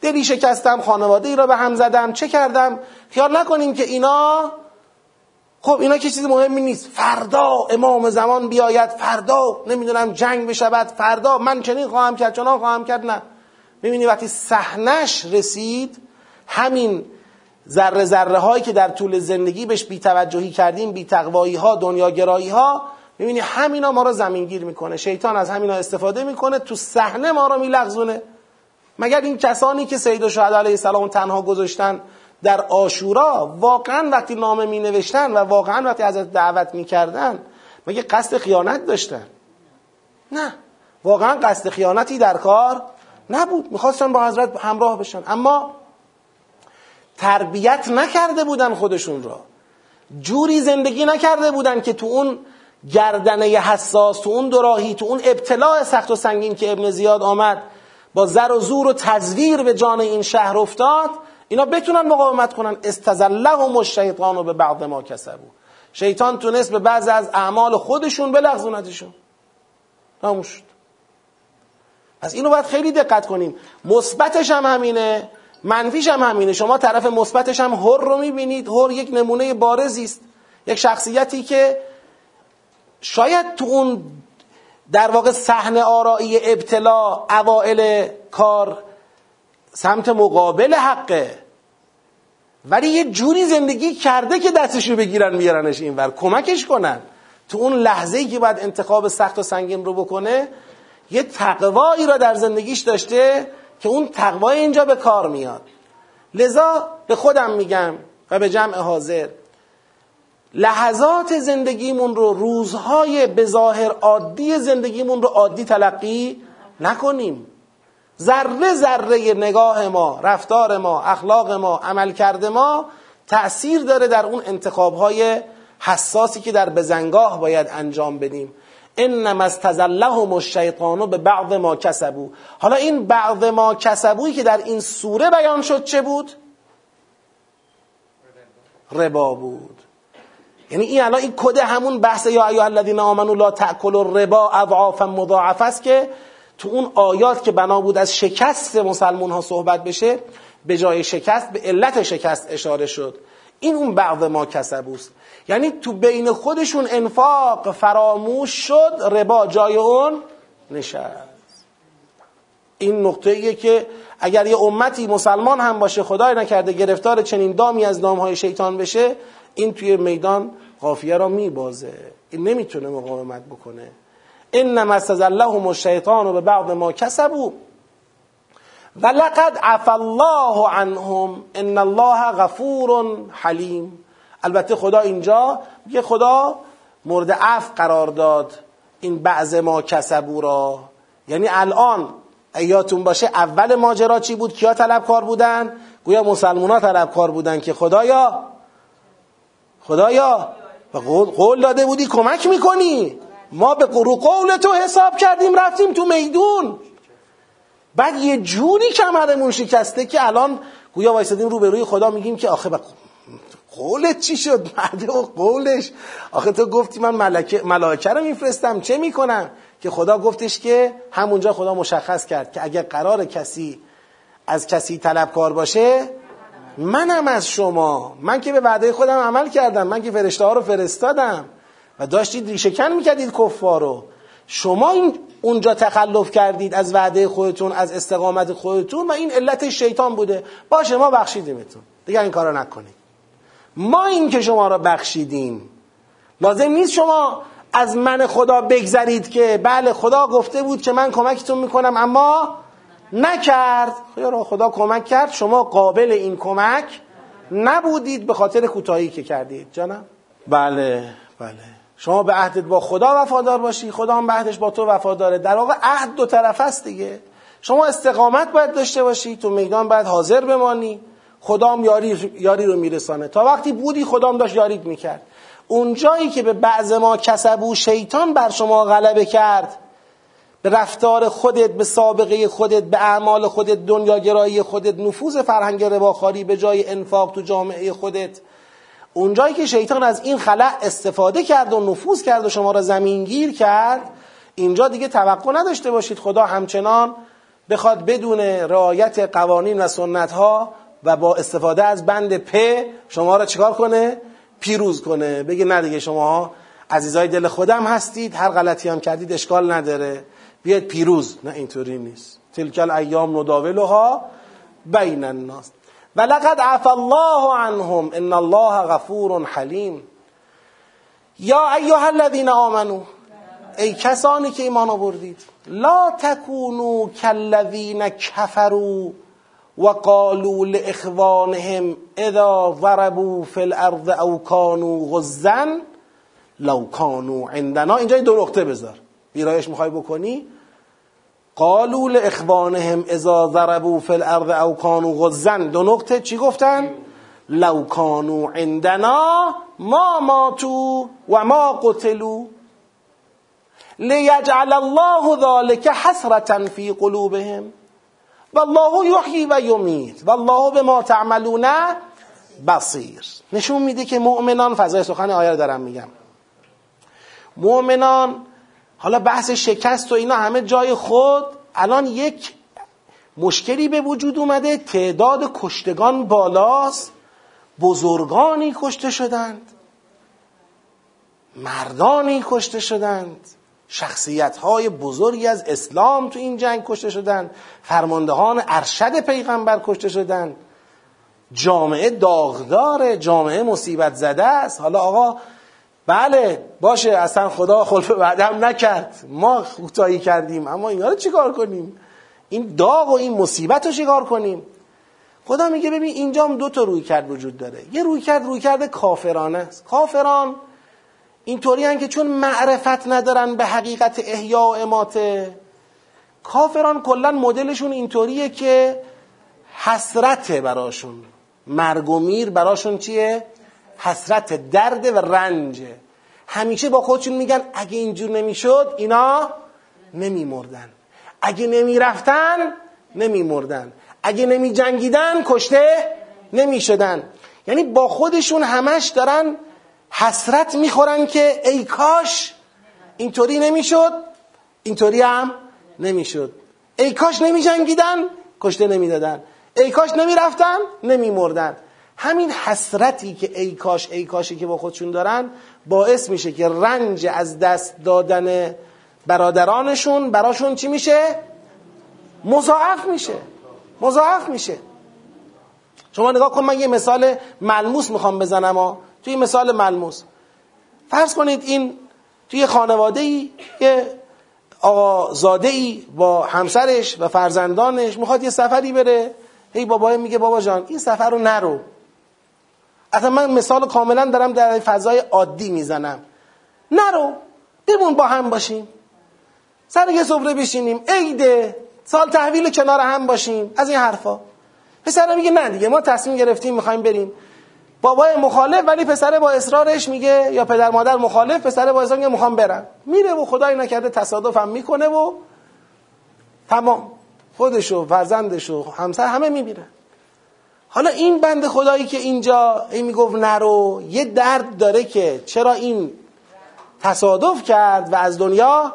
دلی شکستم خانواده ای را به هم زدم. چه کردم؟ خیال نکنیم که اینا خب اینا که چیز مهمی نیست. فردا امام زمان بیاید فردا نمی‌دونم جنگ بشود فردا من چنین خواهم کرد چنان خواهم کرد نه. می‌بینی وقتی صحنش رسید همین ذره ذره هایی که در طول زندگی بهش بیتوجهی کردیم بیتقوایی ها دنیاگرایی ها می‌بینی همینا ما رو زمینگیر می‌کنه. شیطان از همینا استفاده می‌کنه تو صحنه ما رو میلغزونه. مگر این کسانی که سید شهد علیه السلام تنها گذاشتن در آشورا واقعا وقتی نامه می نوشتن و واقعا وقتی از دعوت می کردن مگه قصد خیانت داشتن؟ نه. واقعا قصد خیانتی در کار نبود. می‌خواستن با حضرت همراه بشن. اما تربیت نکرده بودن خودشون را جوری زندگی نکرده بودن که تو اون گردنه حساس تو اون دراهی تو اون ابتلاع سخت و سنگین که ابن زیاد آمد با زر و زور و تزویر به جان این شهر افتاد اینا بتونن مقاومت کنن. استزلهم الشیطان و به بعض ما کسبو شیطان تونست به بعض از اعمال خودشون بلغزونتشون. تموم شد. پس اینو باید خیلی دقت کنیم. مثبتش هم همینه منفیش هم همینه. شما طرف مثبتش هم هر رو می‌بینید. هر یک نمونه بارزی است. یک شخصیتی که شاید تو اون در واقع صحنه آرایی ابتلا اوائل کار سمت مقابل حقه. ولی یه جوری زندگی کرده که دستشو بگیرن میارنش اینور. کمکش کنن. تو اون لحظه ای که باید انتخاب سخت و سنگین رو بکنه یه تقوایی را در زندگیش داشته که اون تقوای اینجا به کار میاد. لذا به خودم میگم و به جمع حاضر لحظات زندگیمون رو روزهای به عادی زندگیمون رو عادی تلقی نکنیم. ذره ذره نگاه ما رفتار ما اخلاق ما عمل کرده ما تأثیر داره در اون انتخاب های حساسی که در بزنگاه باید انجام بدیم. انما استزلهم الشیطان به بعض ما کسبو حالا این بعض ما کسبویی که در این سوره بیان شد چه بود؟ ربا بود. یعنی این الان این کد همون بحث یا ایها الذین آمنوا لا تاکلوا الربا اضعافا مضاعفه است که تو اون آیات که بنا بود از شکست مسلمون ها صحبت بشه به جای شکست به علت شکست اشاره شد. این اون بعض ما کسبوست یعنی تو بین خودشون انفاق فراموش شد ربا جای اون نشست. این نقطه ایه که اگر یه امتی مسلمان هم باشه خدای نکرده گرفتار چنین دامی از دامهای شیطان بشه این توی میدان قافیه را میبازه. این نمی‌تونه مقاومت بکنه. انما استزلهم الشیطان به بعض ما کسبو و لقد عفا الله عنهم. ان الله غفور حلیم. البته خدا اینجا میگه خدا مورد عفو قرار داد. این بعض ما کسبو را. یعنی الان ایاتون باشه اول ماجرا چی بود؟ کیا طلبکار بودن؟ گویا مسلمان ها طلبکار بودن که خدایا خدایا قول داده بودی کمک می‌کنی. ما به قرو قول تو حساب کردیم رفتیم تو میدون. بعد یه جوری کمرمون شکسته که الان گویا وایسادیم روبروی خدا میگیم که آخه قولت چی شد؟ مرد و قولش. آخه تو گفتی من ملکه ملائکه رو میفرستم. چه می‌کنم؟ که خدا گفتش که همونجا خدا مشخص کرد که اگر قرار کسی از کسی طلبکار باشه منم از شما. من که به وعده خودم عمل کردم. من که فرشته ها رو فرستادم. و داشتید ریشهکن می‌کردید کفار رو. شما این اونجا تخلف کردید از وعده خودتون از استقامت خودتون و این علت شیطان بوده. باشه ما بخشیدیمتون. دیگه این کارو نکنید. ما این که شما را بخشیدیم. لازم نیست شما از من خدا بگذرید که بله خدا گفته بود که من کمکتون می‌کنم اما نکرد. خدا کمک کرد. شما قابل این کمک نبودید به خاطر کوتاهی که کردید. جانم بله. بله. شما به عهدت با خدا وفادار باشی. خدا هم به عهدش با تو وفاداره. در واقع عهد دو طرف است دیگه. شما استقامت باید داشته باشی. تو میدان باید حاضر بمانی. خدام یاری, یاری رو میرسانه. تا وقتی بودی خدام داشت یاریت می‌کرد. اون جایی که به بعض ما کسبو شیطان بر شما غلبه کرد به رفتار خودت به سابقه خودت به اعمال خودت دنیاگرایی خودت نفوذ فرهنگ رباخاری به جای انفاق تو جامعه خودت. اونجایی که شیطان از این خلع استفاده کرد و نفوذ کرد و شما را زمینگیر کرد اینجا دیگه توقع نداشته باشید خدا همچنان بخواد بدون رعایت قوانین و سنت ها و با استفاده از بند پ شما را چیکار کنه؟ پیروز کنه. بگه نه دیگه شما عزیزای دل خودم هستید هر غلطی هم کردید اشکال نداره. بیاید پیروز. نه اینطوری نیست. تلکل ایام نداولها بین الناس. و لقد الله عنهم. ان الله غفور حلیم. یا ایها الذین آمنو ای کسانی که ایمان آوردید لا تکونوا کالذین کفروا و قالوا لاخوانهم اذا ضربوا في الارض او كانوا غزا لو كانوا عندنا. اینجا دو نقطه بذار. ویرایش می‌خوای بکنی؟ قالوا لاخوانهم اذا ضربوا في الارض او كانوا غزا. دو نقطه. چی گفتن؟ لو كانوا عندنا ما ماتوا و ما قتلوا. لیجعل الله ذلك حسرة في قلوبهم. والله یحیی و یمیت والله به ما تعملون بصیر نشون میده که مؤمنان فضای سخن آیه رو دارم میگم. مؤمنان حالا بحث شکست و اینا همه جای خود الان یک مشکلی به وجود اومده تعداد کشتگان بالاست بزرگانی کشته شدند مردانی کشته شدند شخصیت های بزرگی از اسلام تو این جنگ کشته شدند فرماندهان ارشد پیغمبر کشته شدند جامعه داغدار جامعه مصیبت زده است. حالا آقا بله باشه اصلا خدا خلف بعدم نکرد. ما کوتاهی کردیم اما اینا رو چیکار کنیم؟ این داغ و این مصیبت رو چیکار کنیم؟ خدا میگه ببین اینجا هم دو تا روی کرد وجود داره. یه روی کرد روی کرده کافرانه است. کافران اینطوری که چون معرفت ندارن به حقیقت احیا و اماته کافران کلا مدلشون اینطوریه که حسرته براشون. مرگ و میر براشون چیه؟ حسرت درد و رنجه همیشه با خودشون میگن اگه اینجور نمی‌شد اینا نمیمردن. اگه نمی‌رفتن نمیمردن. اگه نمی جنگیدن کشته نمی‌شدن. یعنی با خودشون همش دارن حسرت می‌خورن که ای کاش اینطوری نمی‌شد اینطوری هم نمی‌شد. ای کاش نمی جنگیدن کشته نمی‌دادن. ای کاش نمی‌رفتن نمیمردن. همین حسرتی که ای کاش ای کاشی که با خودشون دارن باعث میشه که رنج از دست دادن برادرانشون براشون چی میشه؟ مضاعف میشه. مضاعف میشه. شما نگاه کن من یه مثال ملموس می‌خوام بزنم ها. توی مثال ملموس. فرض کنید این توی خانواده ای یه آقا زاده ای با همسرش و فرزندانش می‌خواد یه سفری بره. هی بابای میگه بابا جان این سفر رو نرو. اصلا من مثال کاملا دارم در فضای عادی می‌زنم. نرو بمون با هم باشیم. سر یه صبره بشینیم. عیده سال تحویل کنار هم باشیم. از این حرفا. پسر میگه نه دیگه ما تصمیم گرفتیم می‌خوایم بریم. بابای مخالف ولی پسر با اصرارش میگه یا پدر مادر مخالف پسر با اصرار میگه می‌خوام برم. میره و خدای نکرده تصادفم می‌کنه و تمام. خودش و فرزندش و همسر همه میمیرن حالا این بند خدایی که اینجا این می‌گفت نرو یه درد داره که چرا این تصادف کرد و از دنیا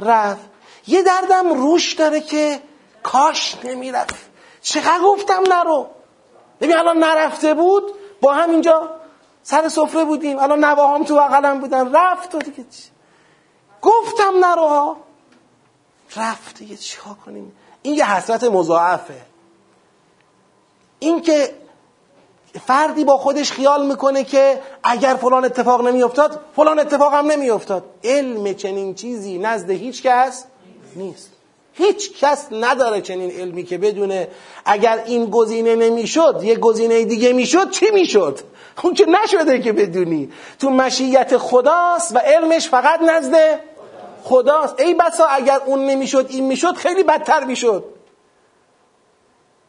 رفت؟ یه دردم روش داره که کاش نمی‌رفت. چقدر گفتم نرو؟ ببین الان نرفته بود با هم اینجا سر سفره بودیم. الان نواهام تو بغلم بودن. رفت و دیگه چی؟ گفتم نرو ها. رفت دیگه چیکار کنیم؟ این یه حسرت مضاعفه. این که فردی با خودش خیال می‌کنه که اگر فلان اتفاق نمیافتاد فلان اتفاق هم نمیافتاد. علم چنین چیزی نزد هیچ کس نیست. هیچ کس نداره چنین علمی که بدونه اگر این گزینه نمی‌شد یه گزینه دیگه می‌شد چی می‌شد؟ اون که نشده که بدونی. تو مشیت خداست و علمش فقط نزد خداست. ای بسا اگر اون نمی‌شد این می‌شد خیلی بدتر می‌شد.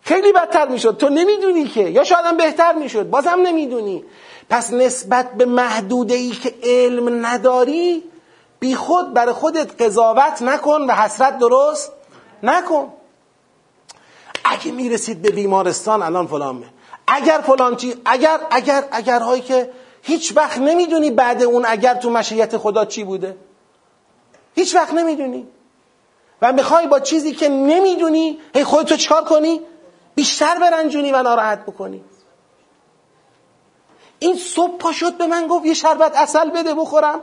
خیلی بدتر می‌شد. تو نمی‌دونی که. یا شاید بهتر می‌شد. بازم نمی‌دونی. پس نسبت به محدوده ای که علم نداری بی خود برای خودت قضاوت نکن و حسرت درست نکن. اگه می‌رسید به بیمارستان الان فلانه اگر فلان چی اگر اگر اگر هایی که هیچ وقت نمی‌دونی بعد اون اگر تو مشیت خدا چی بوده. هیچ وقت نمی‌دونی. و می‌خوای با چیزی که نمی‌دونی هی خودتو چکار کنی؟ بیشتر برنجونی و ناراحت بکنی. این صبح پا شد به من گفت یه شربت اصل بده بخورم.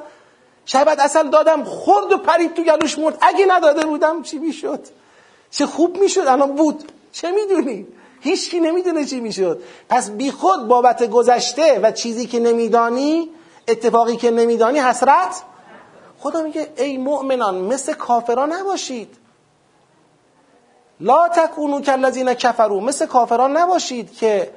شربت اصل دادم خورد و پرید تو گلوش مرد. اگه نداده بودم چی می‌شد؟ چه خوب می‌شد الان بود. چه می‌دونی؟ هیچکی نمی‌دونه چی می‌شد. پس بیخود بابت گذشته و چیزی که نمیدانی اتفاقی که نمیدانی حسرت؟ خدا میگه ای مؤمنان مثل کافران نباشید. لا تکونو کالذین کفرو مثل کافران نباشید که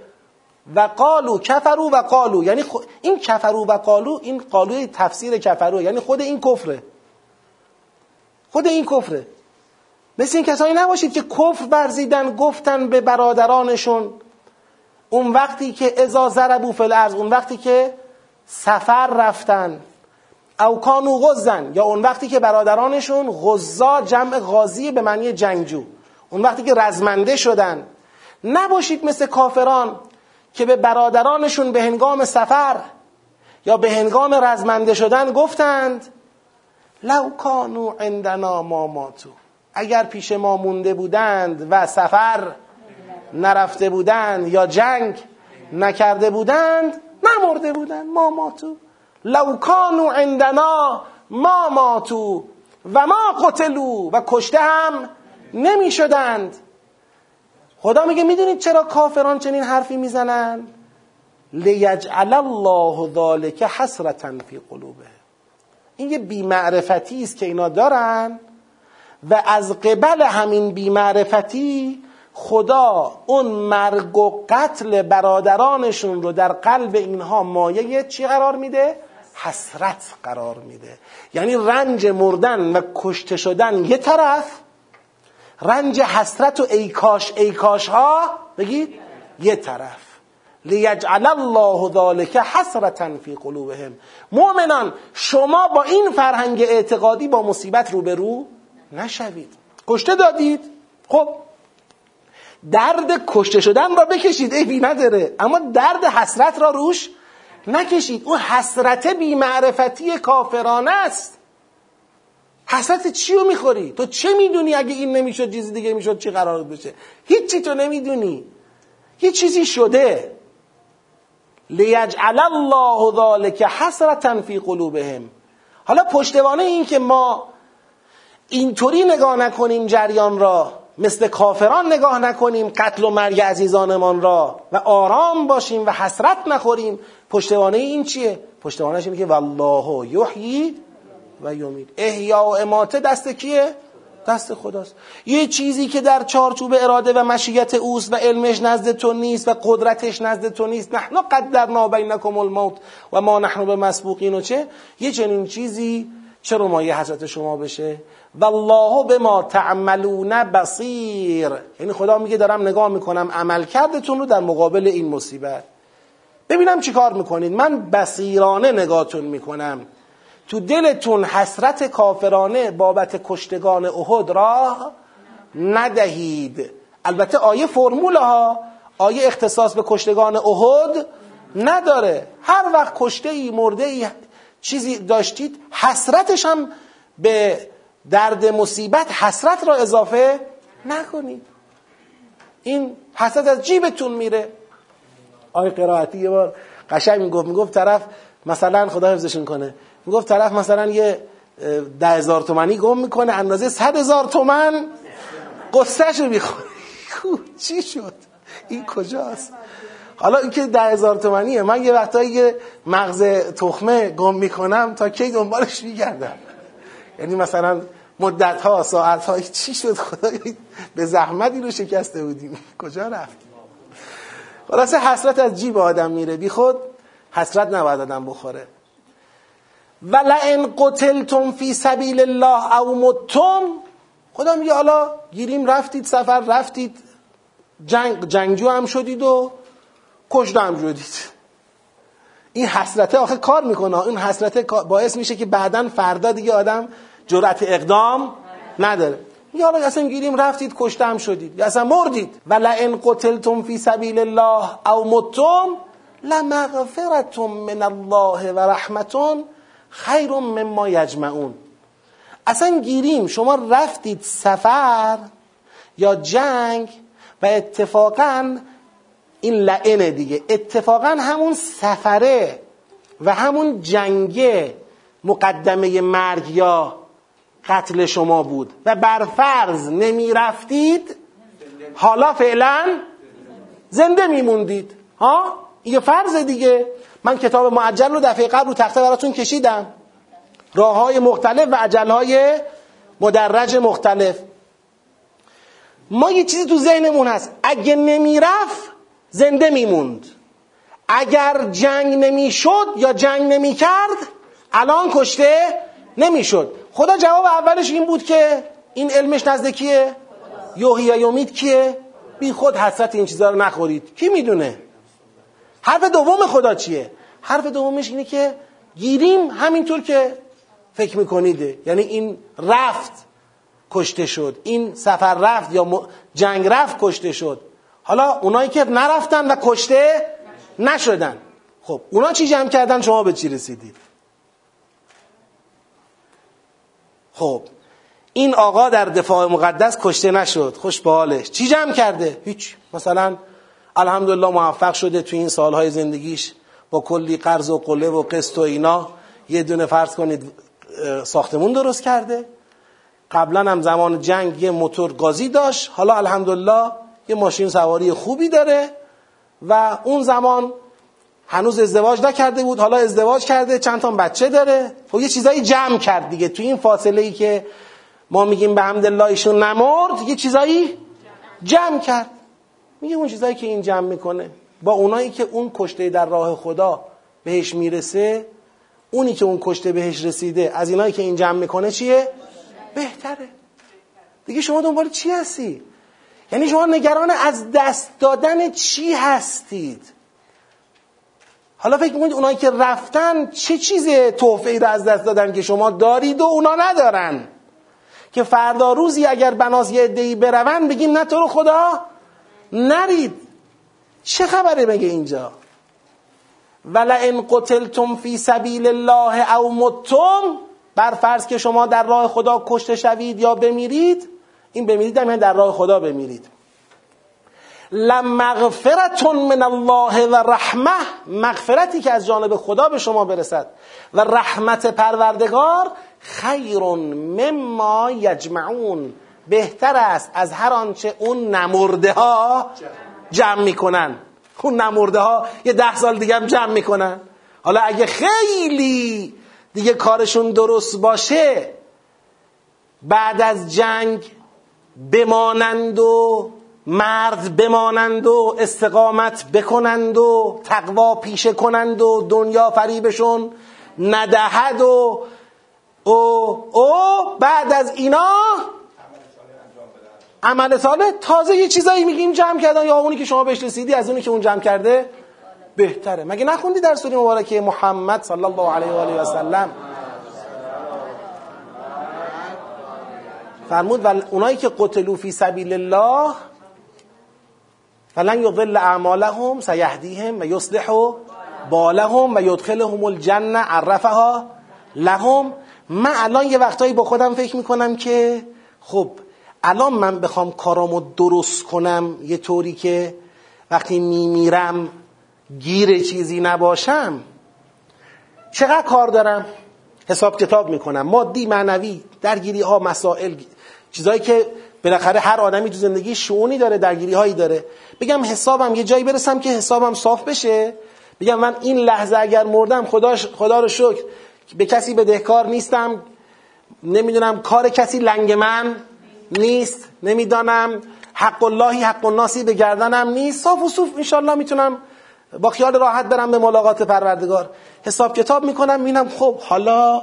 و قالو کفرو و قالو یعنی این کفرو و قالو این قالو تفسیر کفرو یعنی خود این کفره. خود این کفره. مثل این کسانی نباشید که کفر برزیدن گفتن به برادرانشون. اون وقتی که ازا زربو فل اون وقتی که سفر رفتن. او کانو غزن یا اون وقتی که برادرانشون غزا جمع غازی به معنی جنگجو. اون وقتی که رزمنده شدن. نباشید مثل کافران که به برادرانشون به هنگام سفر یا به هنگام رزمنده شدن گفتند لو کانو عندنا ما ماتو اگر پیش ما مونده بودند و سفر نرفته بودند یا جنگ نکرده بودند نمرده بودند ما ماتو لو کانو عندنا ما ماتو و ما قتلو و کشته هم نمی شدند خدا میگه می‌دونید چرا کافران چنین حرفی می‌زنن؟ لیجعل الله ذالک حسرتا فی قلوبه. این یه بیمعرفتی است که اینا دارن و از قبل همین بیمعرفتی خدا اون مرگ و قتل برادرانشون رو در قلب اینها مایه چی قرار میده؟ حسرت قرار میده. یعنی رنج مردن و کشته شدن یه طرف رنج حسرت و ایکاش ایکاش ها بگید یه طرف. لیجعل الله ذالک حسرتا فی قلوبهم. مؤمنان شما با این فرهنگ اعتقادی با مصیبت روبرو نشوید. کشته دادید. خب درد کشته شدن را بکشید بی نداره. اما درد حسرت را روش نکشید. اون حسرت بیمعرفتی کافرانه است. حسرت چی رو می‌خوری؟ تو چه می‌دونی اگه این نمی‌شد چیزی دیگه می‌شد چی قرار بشه؟ هیچی تو نمی‌دونی یه چیزی شده لیجعل الله ذالک حسرتا فی قلوبهم حالا پشتوانه این که ما اینطوری نگاه نکنیم جریان را مثل کافران نگاه نکنیم قتل و مرگ عزیزانمان را و آرام باشیم و حسرت نخوریم پشتوانه این چیه؟ پشتوانه اینه که والله یحیی و یمید. احیا و اماته دست کیه؟ دست خداست. یه چیزی که در چارچوب اراده و مشیت اوست و علمش نزد تو نیست و قدرتش نزد تو نیست. نحن قدرنا بینکم الموت و ما نحن به مسبوقین و چه؟ یه چنین چیزی. چرا مایه حضرت شما بشه؟ والله به ما تعملون بصیر. یعنی خدا میگه دارم نگاه می‌کنم عمل کردتون رو در مقابل این مصیبت. ببینم چی کار می‌کنید. من بصیرانه نگاهتون می‌کنم. تو دلتون حسرت کافرانه بابت کشتگان احد را ندهید. البته آیه فرمول ها آیه اختصاص به کشتگان احد نداره. هر وقت کشته ای مرده ای چیزی داشتید حسرتش هم به درد مصیبت حسرت را اضافه نکنید. این حسرت از جیبتون میره. آیه قرائتی یه بار قشنگ می‌گفت می‌گفت طرف مثلا خدا حفظشون کنه. می‌گفت طرف مثلا یه ده هزار تومنی گم می‌کنه اندازه صد هزار تومن قصهش رو می‌خوره چی شد؟ این کجاست؟ حالا اینکه ده هزار تومنیه من یه وقتایی یه مغز تخمه گم می‌کنم تا کی دنبالش میگردم. یعنی مثلا مدت ها ساعت ها چی شد؟ خدا به زحمتی رو شکسته بودیم. کجا رفت؟ خلاصه حسرت از جیب آدم میره. بی خود حسرت نباید آدم بخوره. و قتلتم فی سبیل الله او متم خدا میگه حالا گیریم رفتید سفر رفتید. جنگ جنگجو هم شدید و کشته هم شدید. این حسرته آخه کار می‌کنه. این حسرته باعث میشه که بعدا فردا دیگه آدم جرأت اقدام نداره. یا حالا اصلا گیریم رفتید کشته هم شدید. یا اصلا مردید. و لئن قتلتم فی سبیل الله او متم لمغفرتم من الله و رحمتون خیر مما یجمعون. اصلا گیریم شما رفتید سفر یا جنگ و اتفاقا این لعنه دیگه. اتفاقا همون سفره و همون جنگه مقدمه مرگ یا قتل شما بود. و بر فرض نمی رفتید حالا فعلا زنده میموندید. ها؟ یه فرض دیگه. من کتاب معجل رو دفعه قبل رو تخته براتون کشیدم. راه های مختلف و عجل های مدرج مختلف. ما یه چیزی تو ذهنمون هست. اگه نمی‌رفت زنده میموند. اگر جنگ نمی‌شد یا جنگ نمی‌کرد الان کشته نمی‌شد. خدا جواب اولش این بود که این علمش نزد کیه یوهی یا یومید کیه؟ بی خود حسرت این چیزا رو نخورید. کی می‌دونه؟ حرف دوم خدا چیه؟ حرف دومش اینه که گیریم همینطور که فکر میکنیده یعنی این رفت کشته شد. این سفر رفت یا جنگ رفت کشته شد. حالا اونایی که نرفتن و کشته نشدن. خب اونا چی جمع کردن؟ شما به چی رسیدید؟ خب این آقا در دفاع مقدس کشته نشد. خوش به حالش چی جمع کرده؟ هیچ. مثلا الحمدلله موفق شده تو این سالهای زندگیش با کلی قرض و قله و قسط و اینا. یه دونه فرض کنید ساختمون درست کرده. قبلا هم زمان جنگ یه موتور گازی داشت. حالا الحمدلله یه ماشین سواری خوبی داره و اون زمان هنوز ازدواج نکرده بود. حالا ازدواج کرده چند تا بچه داره. خب یه چیزایی جمع کرد دیگه. تو این فاصله ای که ما میگیم به حمد ایشون نمرد یه چیزایی جمع کرد. میگه اون چیزایی که این جمع می‌کنه. با اونایی که اون کشته در راه خدا بهش می‌رسه اونی که اون کشته بهش رسیده از اینایی که این جمع می‌کنه چیه؟ بهتره. دیگه شما دنبال چی هستی؟ یعنی شما نگران از دست دادن چی هستید؟ حالا فکر می‌کنید اونایی که رفتن چه چیز تحفه ای رو از دست دادن که شما دارید و اونا ندارن؟ که فردا روزی اگر بناز یه ادهی برون بگیم نه تو رو خدا نرید. چه خبره مگه اینجا؟ ولئن قتلتم فی سبیل الله او متم بر فرض که شما در راه خدا کشته شوید یا بمیرید این بمیرید هم یعنی در راه خدا بمیرید. لمغفرتون من الله و رحمه. مغفرتی که از جانب خدا به شما برسد. و رحمت پروردگار خیر مما یجمعون. بهتر است از هر آنچه اون نمرده ها جمع می‌کنن. اون نمرده ها یه ده سال دیگه هم جمع می‌کنن. حالا اگه خیلی دیگه کارشون درست باشه بعد از جنگ بمانند و مرد بمانند و استقامت بکنند و تقوا پیشه کنند و دنیا فریبشون ندهد و او او بعد از اینا عمل صالح تازه یه چیزایی میگیم جمع کردن. یا اونی که شما بهش رسیدی از اونی که اون جمع کرده بهتره. مگه نخوندی در سوره مبارکه محمد صلی الله علیه و آله و سلم؟ فرمود و اونایی که قتلوا فی سبیل الله فلن یضل اعمالهم سیهدیهم و یصلح بالهم و یدخلهم الجنه عرفها لهم. من الان یه وقتایی با خودم فکر می‌کنم که خب الان من بخوام کارامو درست کنم یه طوری که وقتی میمیرم گیر چیزی نباشم چقدر کار دارم؟ حساب کتاب می‌کنم مادی معنوی درگیری ها مسائل چیزهایی که بالاخره هر آدمی تو زندگی شعونی داره درگیری هایی داره. بگم حسابم یه جایی برسم که حسابم صاف بشه. بگم من این لحظه اگر مردم خدا, خدا رو شکر به کسی بدهکار نیستم نمی‌دونم کار کسی لنگ من نیست. نمی‌دانم. حق اللهی حق الناسی به گردنم نیست. صاف و صوف انشالله می‌تونم با خیال راحت برم به ملاقات پروردگار. حساب کتاب می‌کنم. می‌بینم خب حالا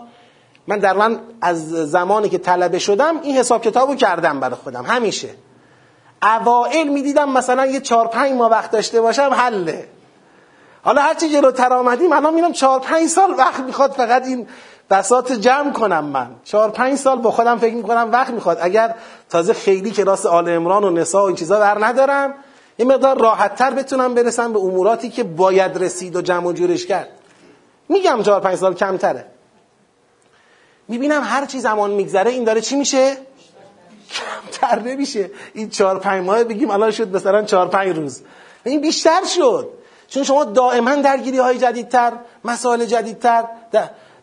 من در من از زمانی که طلبه شدم این حساب کتابو کردم برای خودم. همیشه. اوائل می‌دیدم مثلا یه چهار پنج ماه وقت داشته باشم حله. حالا هرچی جلوتر آمدیم الان میرم چهار پنج سال وقت می‌خواد. فقط این بسات جمع کنم من. چهار پنج سال با خودم فکر می‌کنم وقت می‌خواد. اگر تازه خیلی که راست آل امران و نسا و این چیزا بر ندارم یه مقدار راحت تر بتونم برسم به اموراتی که باید رسید و جمع و جورش کرد. میگم چهار پنج سال کمتره. می‌بینم هر چی زمان میگذره این داره چی میشه؟ کمتر نمیشه. این چهار پنج ماه بگیم الان شد مثلا چهار پنج روز. این بیشتر شد. چون شما دائما درگیری های جدیدتر مسائل جدیدتر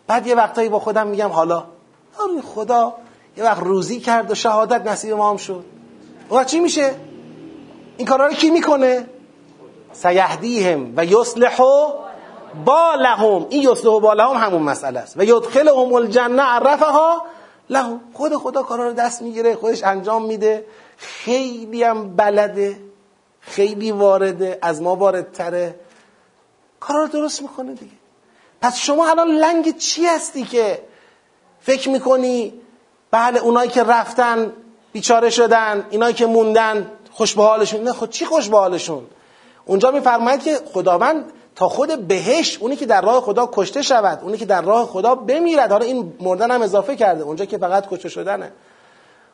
بعد یه وقتایی با خودم میگم حالا. خدا یه وقت روزی کرد و شهادت نصیب ما هم شد. و چی میشه؟ این کارا رو کی می‌کنه؟ سیهدیهم و یصلحو بالهم. این یصلحو بالهم همون مسئله است. و یدخلهم الجنه عرفها لهم. خود خدا کارا رو دست می‌گیره خودش انجام میده. خیلی هم بلده. خیلی وارده از ما واردتره. کارا رو درست می‌کنه دیگه. پس شما الان لنگ چی هستی که فکر می‌کنی؟ بله اونایی که رفتن بیچاره شدن اینایی که موندن خوش به حالشون. نه خود چی خوش به حالشون؟ اونجا میفرماید که خداوند تا خود بهشت اونی که در راه خدا کشته شود اونی که در راه خدا بمیرد. حالا این مردن هم اضافه کرده اونجا که فقط کشته شدنه.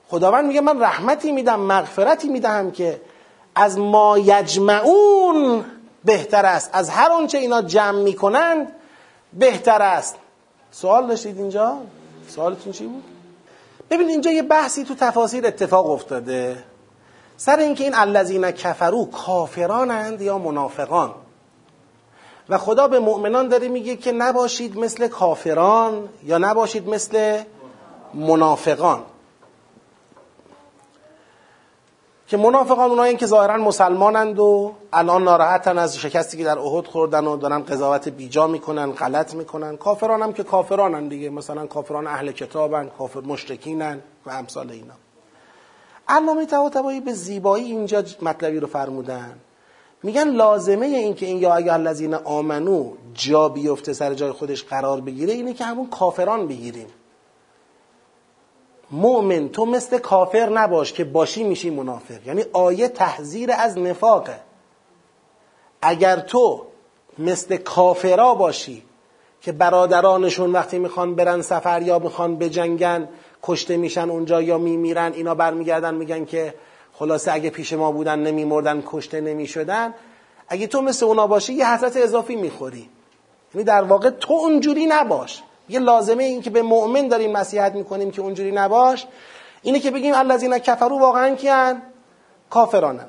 خداوند میگه من رحمتی میدم مغفرتی می‌دهم که از ما یجمعون بهتر است. از هر آنچه اینا جمع می‌کنند بهتر است. سوال داشتید اینجا؟ سوالتون چی بود؟ ببین اینجا یه بحثی تو تفاسیر اتفاق افتاده. سر اینکه این الذین کفرو کافرانند یا منافقان. و خدا به مؤمنان داره میگه که نباشید مثل کافران یا نباشید مثل منافقان. که منافقان اونایی که ظاهرا مسلمانند و الان ناراحتن از شکستی که در احد خوردن و دارن قضاوت بیجا می‌کنن غلط می‌کنن. کافران هم که کافرانن دیگه. مثلا کافران اهل کتابن کافر مشرکینن و امثال اینا. علامه طباطبایی به زیبایی اینجا مطلبی رو فرمودن. میگن لازمه این که این یا اگر الذین آمنو جا بیفته سر جای خودش قرار بگیره اینه که همون کافران بگیریم. مؤمن تو مثل کافر نباش که باشی میشی منافق. یعنی آیه تحذیر از نفاقه. اگر تو مثل کافرا باشی که برادرانشون وقتی می‌خوان برن سفر یا می‌خوان بجنگن کشته میشن اونجا یا میمیرن اینا برمیگردن میگن که خلاصه اگه پیش ما بودن نمیمردن کشته نمی‌شدن. اگه تو مثل اونا باشی یه حسرت اضافی می‌خوری. یعنی در واقع تو اونجوری نباش. یه لازمه این که به مؤمن داریم نصیحت می‌کنیم که اونجوری نباش. اینه که بگیم الذین کفرو واقعا کیان؟ کافرانن.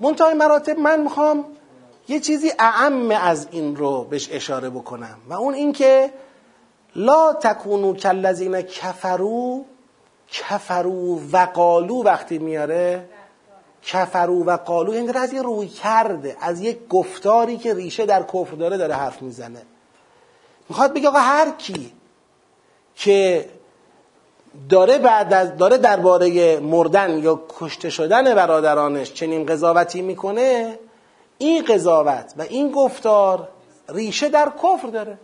منتهای مراتب من می‌خوام یه چیزی اعم از این رو بهش اشاره بکنم و اون اینکه لا تکونو کلذین کفرو کفرو و قالو وقتی میاره کفرو و قالو این از یه روی کرده از یک گفتاری که ریشه در کفر داره داره حرف می‌زنه. می‌خواد بگه آقا هر کی که داره بعد از داره درباره مردن یا کشته شدن برادرانش چنین قضاوتی می‌کنه این قضاوت و این گفتار ریشه در کفر داره.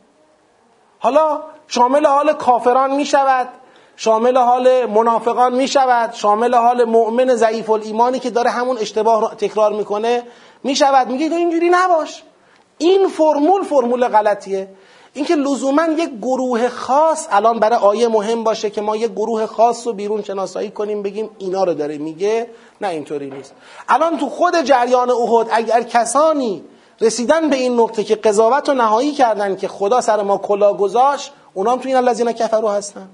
حالا شامل حال کافران می شود شامل حال منافقان می شود شامل حال مؤمن ضعیف الایمانی که داره همون اشتباه رو تکرار می‌کنه می شود میگه اینجوری نباش. این فرمول فرمول غلطیه. اینکه لزوما یک گروه خاص الان برای آیه مهم باشه که ما یک گروه خاص رو بیرون شناسایی کنیم بگیم اینا رو داره میگه. نه اینطوری نیست. الان تو خود جریان احد اگر کسانی رسیدن به این نقطه که قضاوت رو نهایی کردن که خدا سر ما کلا گذاشت اونام تو این الذین کفرو هستن.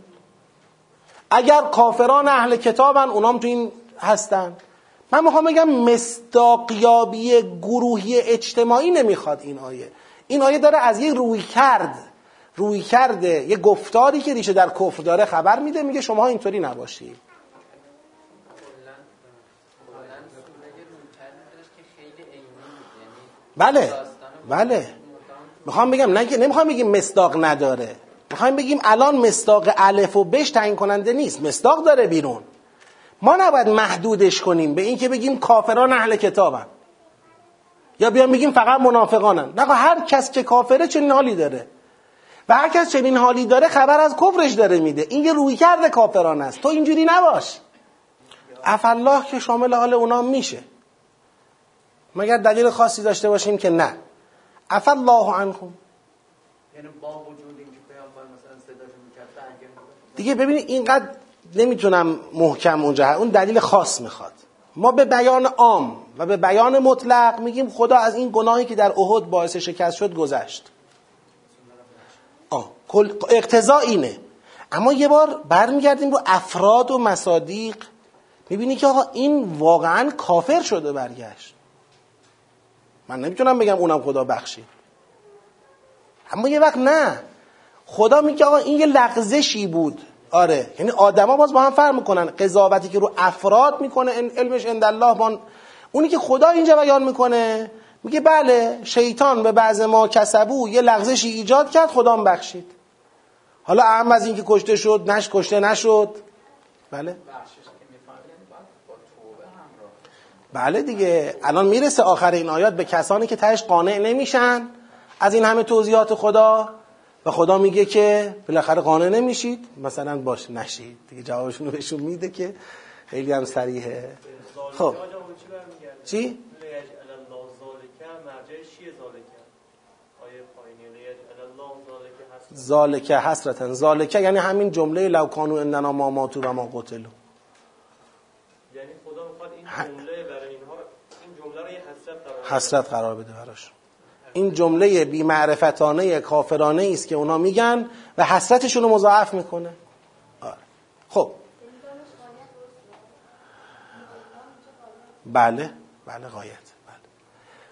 اگر کافران اهل کتابن اونام تو این هستن. من می‌خوام بگم مستاقیابی گروهی اجتماعی نمی‌خواد این آیه. این آیه داره از یک روی کرد روی کرده یه گفتاری که ریشه در کفر داره خبر میده میگه شما اینطوری نباشید بله بله. می‌خوام بگم نه نمی‌خوام بگیم مصداق نداره. می‌خوایم بگیم الان مصداق الف و بش تعیین کننده نیست. مصداق داره بیرون. ما نباید محدودش کنیم. به اینکه بگیم کافران اهل کتابن. یا بیان بگیم فقط منافقانن. نه هر کس که کافره چنین حالی داره. و هر کس چنین حالی داره خبر از کفرش داره میده. این یه روی کرده کافران است. تو اینجوری نباش. افالله که شامل حال اونا میشه. مگر دلیل خاصی داشته باشیم که نه؟ افالله عنکم یعنی با وجود اینکه پیامبر مثلا دیگه ببینید اینقدر نمی‌تونم محکم اونجا اون دلیل خاص می‌خواد. ما به بیان عام و به بیان مطلق میگیم خدا از این گناهی که در احد باعث شکست شد گذشت. آه. اقتضا اینه. اما یه بار برمیگردیم رو افراد و مصادیق. می‌بینی که آقا این واقعا کافر شده برگشت. من نمی‌تونم بگم اونم خدا بخشید اما یه وقت نه. خدا میگه آقا این یه لغزشی بود. آره یعنی آدما باز با هم فرق می‌کنن. قضاوتی که رو افراد می‌کنه علمش عند الله بان اونی که خدا اینجا بیان می‌کنه میگه بله شیطان به بعض ما کسبو یه لغزشی ایجاد کرد خدا بخشید. حالا اهم از اینکه کشته شد نش کشته نشد. بله؟ بله دیگه. الان می‌رسه آخر این آیات به کسانی که تهش قانع نمیشن. از این همه توضیحات خدا. و خدا میگه که بالاخره قانع نمیشید. مثلا باش نشید. دیگه جوابشون رو بهشون میده که خیلی هم سریحه خب. چی؟ زالکه حسرتن. زالکه یعنی همین جمله لوکانو اندنا ما ماتو و ما قتلو یعنی خدا می‌خواد این جمله برای اینها این جمله رو یه حسرت قرار بده. براش. این جمله بیمعرفتانه کافرانه است که اونا میگن و حسرتشون رو مضاعف می‌کنه. آره. خب. بله. بله غایت. بله.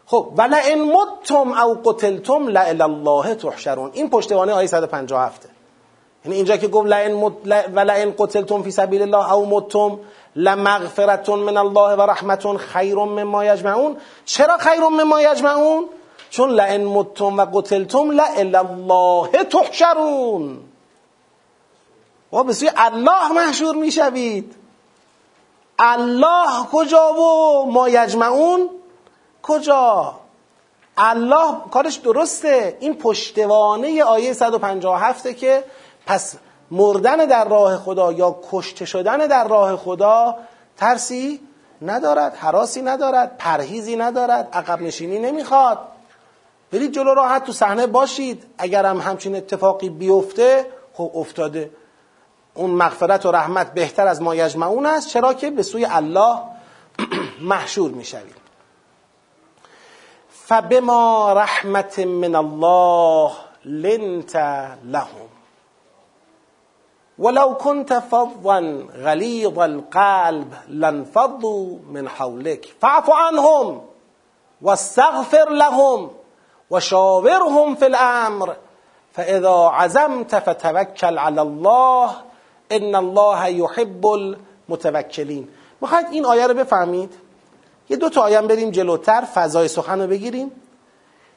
خب ولا ان متم او قتلتم لا الله تحشرون. این پشتوانه آیه 157 یعنی اینجا که گفت ولا ان قتلتم فی سبیل الله او متم لمغفرة من الله و رحمت خیر مما یجمعون چرا خیر مما یجمعون چون لئن متم و قتلتم لا الله تحشرون. و به سوی الله محشور می‌شوید. الله کجا و ما یجمعون؟ کجا؟ الله کارش درسته. این پشتوانه آیه 157 که پس مردن در راه خدا یا کشته شدن در راه خدا ترسی ندارد حراسی ندارد پرهیزی ندارد عقب نشینی نمی‌خواد. برید جلو راحت تو صحنه باشید. اگر هم همچین اتفاقی بیفته خب افتاده. اون مغفرت و رحمت بهتر از ما یجمعون است چرا که به سوی الله محشور می‌شوید فبما رحمت من الله لنت لهم. ولو كنت فظا غليظ القلب لانفضوا من حولك. فاعف عنهم واستغفر لهم وشاورهم في الامر فاذا عزمت فتوكل على الله ان الله يحب المتوکلین می‌خواید این آیه رو بفهمید؟ یه دو تا آیه بریم جلوتر فضای سخن رو بگیریم.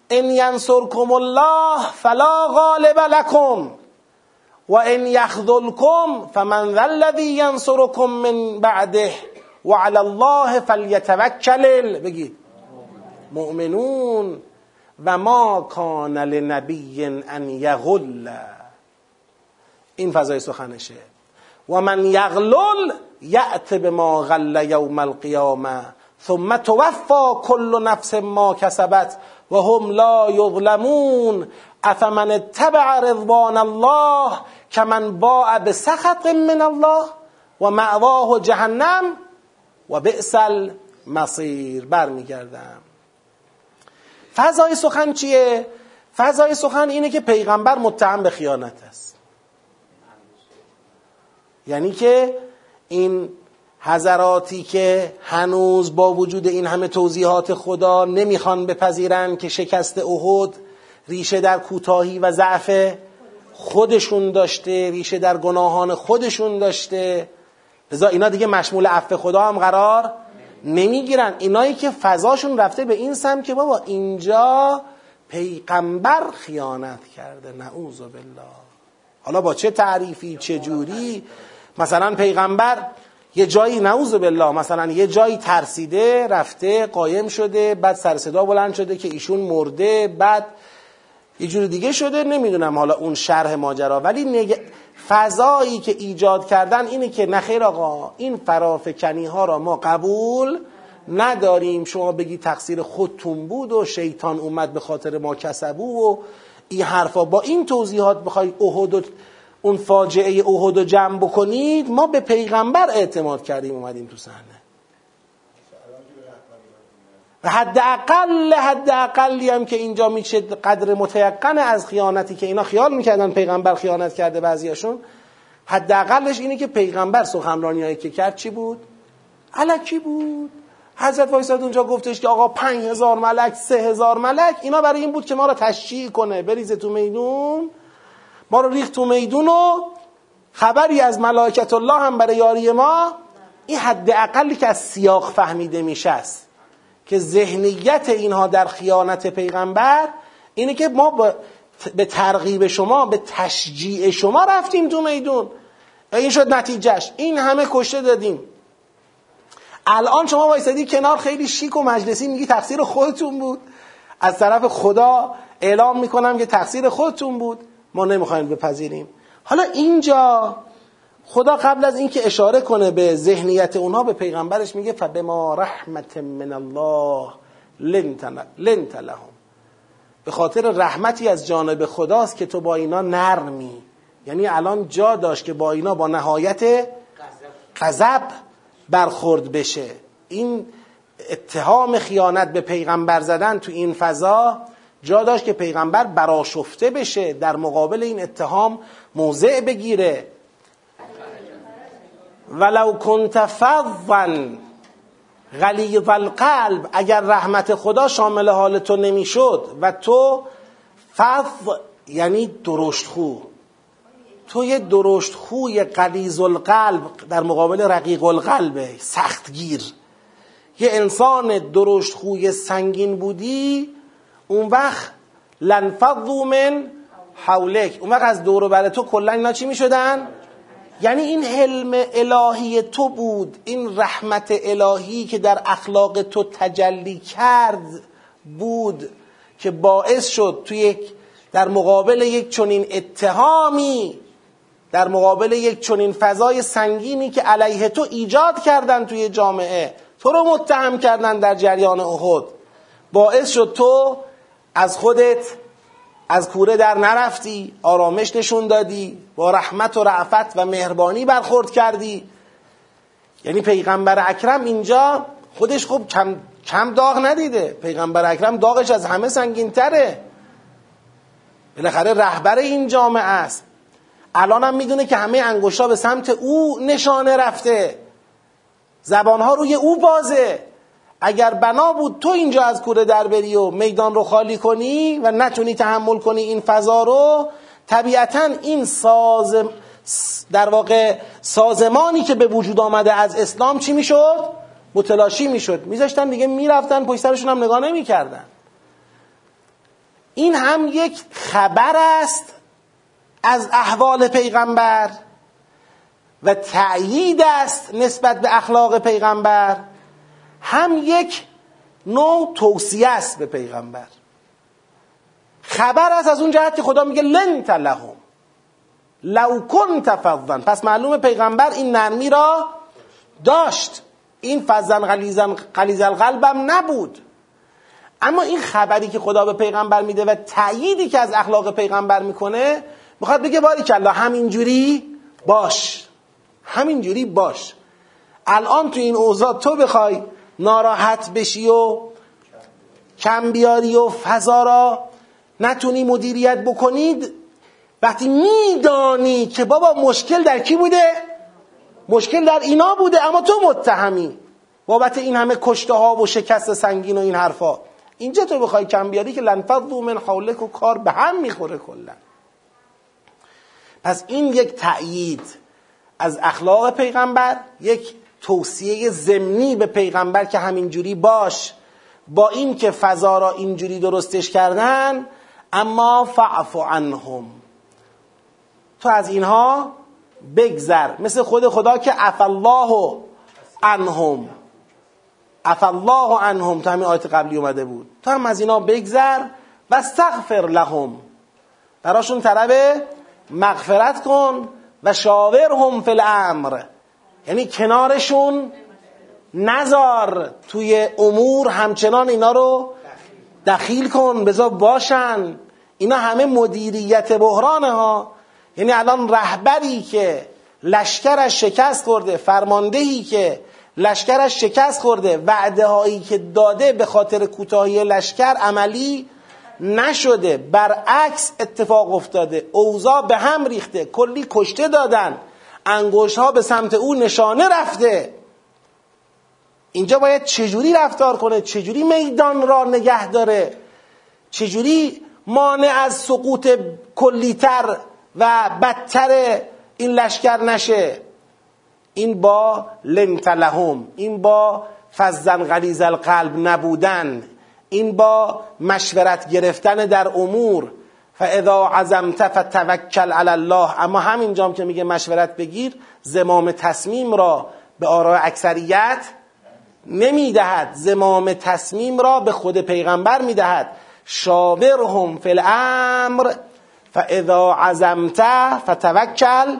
ان ینصرکم الله فلا غالب لكم و ان یخذلکم فمن ذا الذی ینصرکم من بعده و علی الله فلیتوکل بگید. مؤمنون. و ما کان لنبی ان یغل. این فضای سخنشه. و من یغلل یأت به ما غل یوم القیامه ثم توفا کل نفس ما کسبت و هم لا یظلمون افمن اتبع رضوان الله کمن باع به سخط من الله و معواه جهنم و بئس المصیر. برمیگردم. فضای سخن چیه؟ فضای سخن اینه که پیغمبر متهم به خیانت است. یعنی که این حضراتی که هنوز با وجود این همه توضیحات خدا نمی‌خوان بپذیرن که شکست احد ریشه در کوتاهی و ضعف خودشون داشته ریشه در گناهان خودشون داشته. لذا اینا دیگه مشمول عفو خدا هم قرار نمی‌گیرن. اینایی که فضاشون رفته به این سم که بابا اینجا پیغمبر خیانت کرده نعوذ بالله. حالا با چه تعریفی چه جوری؟ مثلا پیغمبر یه جایی نعوذ بالله مثلا یه جایی ترسیده رفته قایم شده بعد سر صدا بلند شده که ایشون مرده بعد یه جور دیگه شده نمی‌دونم حالا اون شرح ماجرا. ولی نگ... فضایی که ایجاد کردن اینه که نخیر آقا این فرافکنی ها را ما قبول نداریم. شما بگی تقصیر خودتون بود و شیطان اومد به خاطر ما کسبو و این حرفا. با این توضیحات بخوای احد اون فاجعه احد رو جمع بکنید ما به پیغمبر اعتماد کردیم اومدیم تو صحنه. و حد اقل حد اقلی هم که اینجا میشه قدر متیقن از خیانتی که اینا خیال می‌کردن پیغمبر خیانت کرده بعضیاشون. حد اقلش اینه که پیغمبر سخنرانی هایی که کرد چی بود؟ علکی بود. حضرت وایساد اونجا گفتش که آقا پنج هزار ملک سه هزار ملک اینا برای این بود که ما رو تشجیع کنه بریزه تو میدون. ما رو ریخت تو میدون و خبری از ملائکت الله هم برای یاری ما این حد اقلی که از سیاق فهمیده میشه است. که ذهنیت اینها در خیانت پیغمبر اینه که ما به ترغیب شما به تشجیع شما رفتیم تو میدون. این شد نتیجهش این همه کشته دادیم. الان شما وایسادی کنار خیلی شیک و مجلسی میگی تقصیر خودتون بود. از طرف خدا اعلام می‌کنم که تقصیر خودتون بود. ما نمی‌خوایم بپذیریم. حالا اینجا خدا قبل از اینکه اشاره کنه به ذهنیت اونها به پیغمبرش میگه فبما رحمت من الله لنت لهم. به خاطر رحمتی از جانب خداست که تو با اینا نرمی. یعنی الان جا داشت که با اینا با نهایت غضب برخورد بشه. این اتهام خیانت به پیغمبر زدن تو این فضا جا داشت که پیغمبر براشفته بشه در مقابل این اتهام موضع بگیره. ولو کنت فظا غلیظ القلب اگر رحمت خدا شامل حال تو نمی‌شد و تو فظ یعنی درشت خو. تو یه درشت خوی غلیظ القلب در مقابل رقیق القلب سختگیر. یه انسان درشت خوی سنگین بودی اون وقت لنفضو من حولک. اون وقت از دور بر تو کلا اینا چی می‌شدن؟ یعنی این حلم الهی تو بود. این رحمت الهی که در اخلاق تو تجلی کرد بود که باعث شد تو یک در مقابل یک چنین اتهامی در مقابل یک چنین فضای سنگینی که علیه تو ایجاد کردن توی جامعه تو رو متهم کردن در جریان احد باعث شد تو از خودت از کوره در نرفتی آرامش نشون دادی با رحمت و رعفت و مهربانی برخورد کردی. یعنی پیغمبر اکرم اینجا خودش خوب کم, کم داغ ندیده. پیغمبر اکرم داغش از همه سنگین تره بالاخره رهبر این جامعه است. الان هم می‌دونه که همه انگشتا به سمت او نشانه رفته. زبانها روی او بازه. اگر بنا بود تو اینجا از کوره در بری و میدان رو خالی کنی و نتونی تحمل کنی این فضا رو طبیعتا این ساز در واقع سازمانی که به وجود آمده از اسلام چی می‌شد؟ متلاشی می‌شد. میذاشتن دیگه می‌رفتن پشت سرشون هم نگاه نمی‌کردن. این هم یک خبر است از احوال پیغمبر و تأیید است نسبت به اخلاق پیغمبر. هم یک نوع توصیه است به پیغمبر. خبر است از اون جهت که خدا میگه لن تلهم. لو کنت فظا پس معلوم پیغمبر این نرمی را داشت. این فضن غلیظ القلبم نبود. اما این خبری که خدا به پیغمبر میده و تأییدی که از اخلاق پیغمبر می‌کنه می‌خواد بگه باری کلا همینجوری باش. همینجوری باش. الان تو این اوضاع تو بخوای ناراحت بشی و کم بیاری و فضا را نتونی مدیریت بکنید وقتی میدانی که بابا مشکل در کی بوده؟ مشکل در اینا بوده اما تو متهمی. بابت این همه کشته ها و شکست سنگین و این حرفا. اینجا تو بخوای کم بیاری که لنفضو من حولک و کار به هم می‌خوره کلا. پس این یک تأیید از اخلاق پیغمبر یک توصیه زمینی به پیغمبر که همینجوری باش. با این که فضا را اینجوری درستش کردن اما فعف عنهم. تو از اینها بگذر. مثل خود خدا که عف الله عنهم. عف الله عنهم. تو همین آیت قبلی اومده بود. تو هم از اینا بگذر و استغفر لهم. براشون طلب مغفرت کن و شاورهم فی الامر. یعنی کنارشون نزار توی امور همچنان اینا رو دخیل کن بذار باشن. اینا همه مدیریت بحرانه ها. یعنی الان رهبری که لشکرش شکست خورده فرماندهی که لشکرش شکست خورده وعده هایی که داده به خاطر کوتاهی لشکر عملی نشده. برعکس اتفاق افتاده. اوضاع به هم ریخته. کلی کشته دادن. انگوش ها به سمت او نشانه رفته. اینجا باید چجوری رفتار کنه؟ چجوری میدان را نگه داره؟ چجوری مانع از سقوط کلیتر و بدتر این لشکر نشه؟ این با لنتلهم این با فزن غلیز القلب نبودن این با مشورت گرفتن در امور فاذا عزمت فتوکل علی الله. اما همینجام که میگه مشورت بگیر زمام تصمیم را به آراء اکثریت نمی‌دهد. زمام تصمیم را به خود پیغمبر می‌دهد. شاورهم فی الامر. فاذا عزمت فتوکل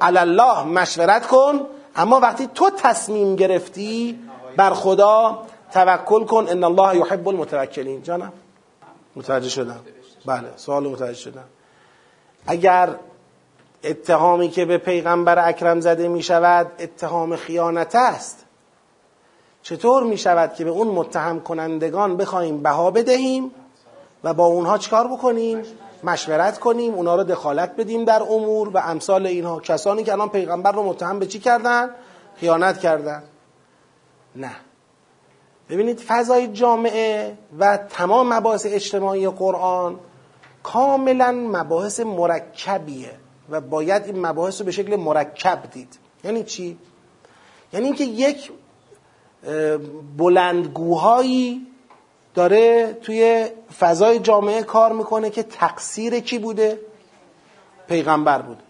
علی الله. مشورت کن. اما وقتی تو تصمیم گرفتی بر خدا توکل کن. ان الله یحب المتوکلین. جانم متوجه شدم. بله سوال متوجه شدم. اگر اتهامی که به پیغمبر اکرم زده می شود اتهام خیانت است چطور می شود که به اون متهم کنندگان بخواهیم بها بدهیم و با اونها چکار بکنیم؟ مشورت کنیم اونا رو دخالت بدیم در امور و امثال اینها. کسانی که الان پیغمبر رو متهم به چی کردن؟ خیانت کردن. نه. ببینید فضای جامعه و تمام مباحث اجتماعی قرآن کاملا مباحث مرکبیه و باید این مباحث رو به شکل مرکب دید یعنی چی؟ یعنی اینکه یک بلندگوهایی داره توی فضای جامعه کار می‌کنه که تقصیر کی بوده؟ پیغمبر بوده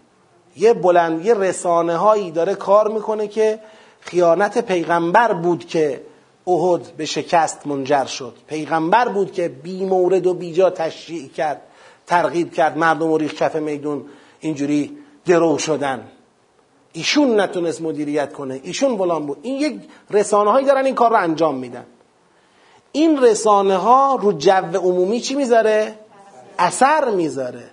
یه بلند یه رسانه هایی داره کار می‌کنه که خیانت پیغمبر بود که احد به شکست منجر شد پیغمبر بود که بی مورد و بیجا تشریع کرد ترغیب کرد مردم و ریخ کف میدون اینجوری درو شدن. ایشون نتونست مدیریت کنه. ایشون بلان بود. این یک رسانه هایی دارن این کار رو انجام میدن. این رسانه ها رو جو عمومی چی می‌ذاره؟ اثر می‌ذاره.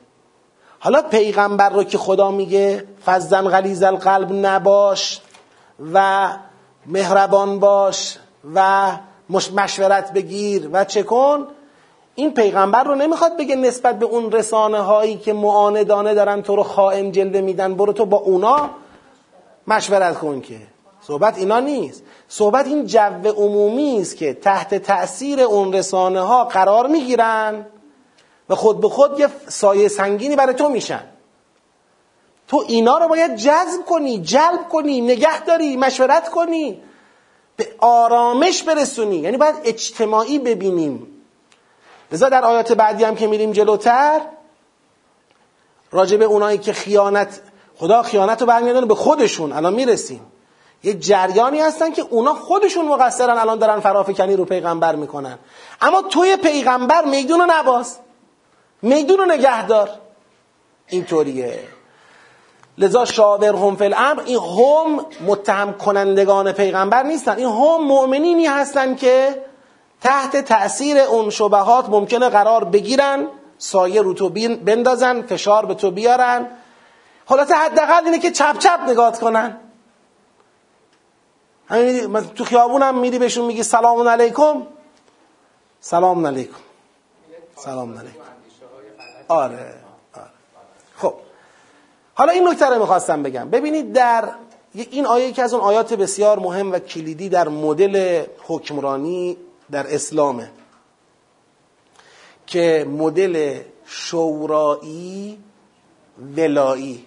حالا پیغمبر رو که خدا میگه فزن غلیز القلب نباش و مهربان باش و مشورت بگیر و چه کن؟ این پیغمبر رو نمی‌خواد بگه نسبت به اون رسانه هایی که معاندانه دارن تو رو خائم جلده میدن برو تو با اونا مشورت کن که. صحبت اینا نیست. صحبت این جو عمومی است که تحت تأثیر اون رسانه ها قرار می‌گیرن و خود به خود یه سایه سنگینی برای تو میشن. تو اینا رو باید جذب کنی جلب کنی نگه داری مشورت کنی به آرامش برسونی. یعنی باید اجتماعی ببینیم. لذا در آیات بعدی هم که میریم جلوتر راجع اونایی که خیانت خدا خیانت رو برمیادن به خودشون الان می‌رسیم. یه جریانی هستن که اونا خودشون مقصرن الان دارن فرافکنی رو پیغمبر می‌کنن. اما توی پیغمبر میدون رو نباز میدون رو نگهدار. اینطوریه. لذا شاور هم فی الامر این هم متهم کنندگان پیغمبر نیستن. این هم مؤمنینی هستن که تحت تأثیر اون شبهات ممکنه قرار بگیرن سایه رو تو بندازن فشار به تو بیارن. حالت حداقل اینه که چپ چپ نگاه کنن. تو خیابونم میری بهشون میگی سلام علیکم. سلام علیکم. سلام علیکم. آره آره. خب. حالا این نکته رو می‌خواستم بگم. ببینید در این آیه که از اون آیات بسیار مهم و کلیدی در مدل حکمرانی در اسلامه که مدل شورایی ولایی.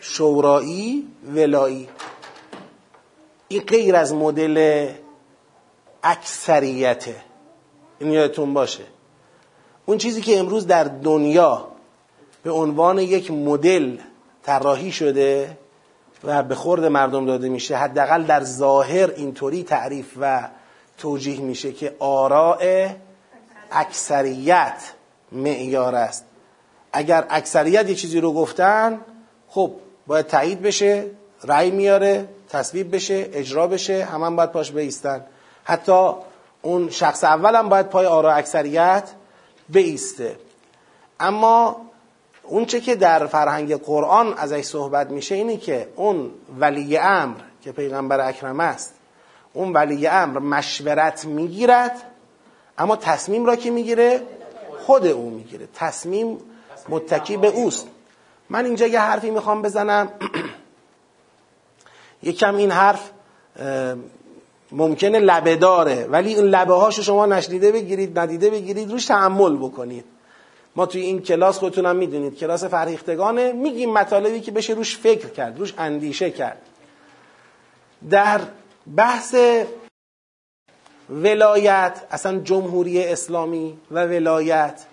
شورایی ولایی. این غیر از مدل اکثریته این یادتون باشه. اون چیزی که امروز در دنیا به عنوان یک مدل طراحی شده و به خورد مردم داده میشه حداقل در ظاهر اینطوری تعریف و توجیه میشه که آراء اکثریت معیار است. اگر اکثریت یه چیزی رو گفتن خب باید تایید بشه رأی میاره تصویب بشه اجرا بشه همه هم باید پاش بیستن. حتی اون شخص اول هم باید پای آرا اکثریت بیسته. اما اون چه که در فرهنگ قرآن ازش صحبت میشه اینه که اون ولی امر که پیغمبر اکرم است اون ولی امر مشورت می‌گیرد اما تصمیم را که می‌گیره خود او می‌گیره. تصمیم متکی به اوست. من اینجا یه حرفی می‌خوام بزنم. یکم این حرف ممکنه لبه داره ولی این لبه هاشو شما نشنیده بگیرید ندیده بگیرید روش تحمل بکنید. ما توی این کلاس خودتونم می‌دونید کلاس فرهیختگانه میگیم مطالبی که بشه روش فکر کرد روش اندیشه کرد. در بحث ولایت اصلا جمهوری اسلامی و ولایت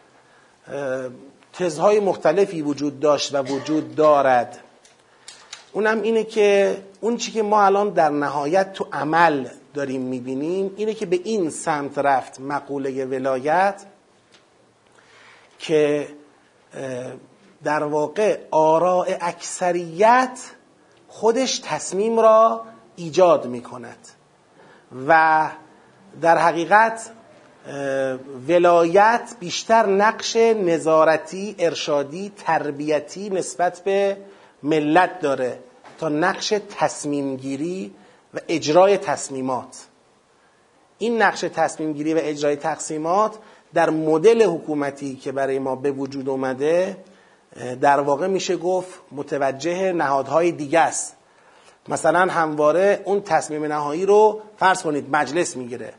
تزهای مختلفی وجود داشت و وجود دارد. اونم اینه که اون چی که ما الان در نهایت تو عمل داریم می‌بینیم اینه که به این سمت رفت مقوله ولایت. که در واقع آراء اکثریت خودش تصمیم را ایجاد می کند و در حقیقت ولایت بیشتر نقش نظارتی ارشادی تربیتی نسبت به ملت داره تا نقش تصمیم گیری و اجرای تصمیمات. این نقش تصمیم گیری و اجرای تقسیمات در مدل حکومتی که برای ما به وجود اومده در واقع میشه گفت متوجه نهادهای دیگه است. مثلا همواره اون تصمیم نهایی رو فرض کنید مجلس می‌گیره.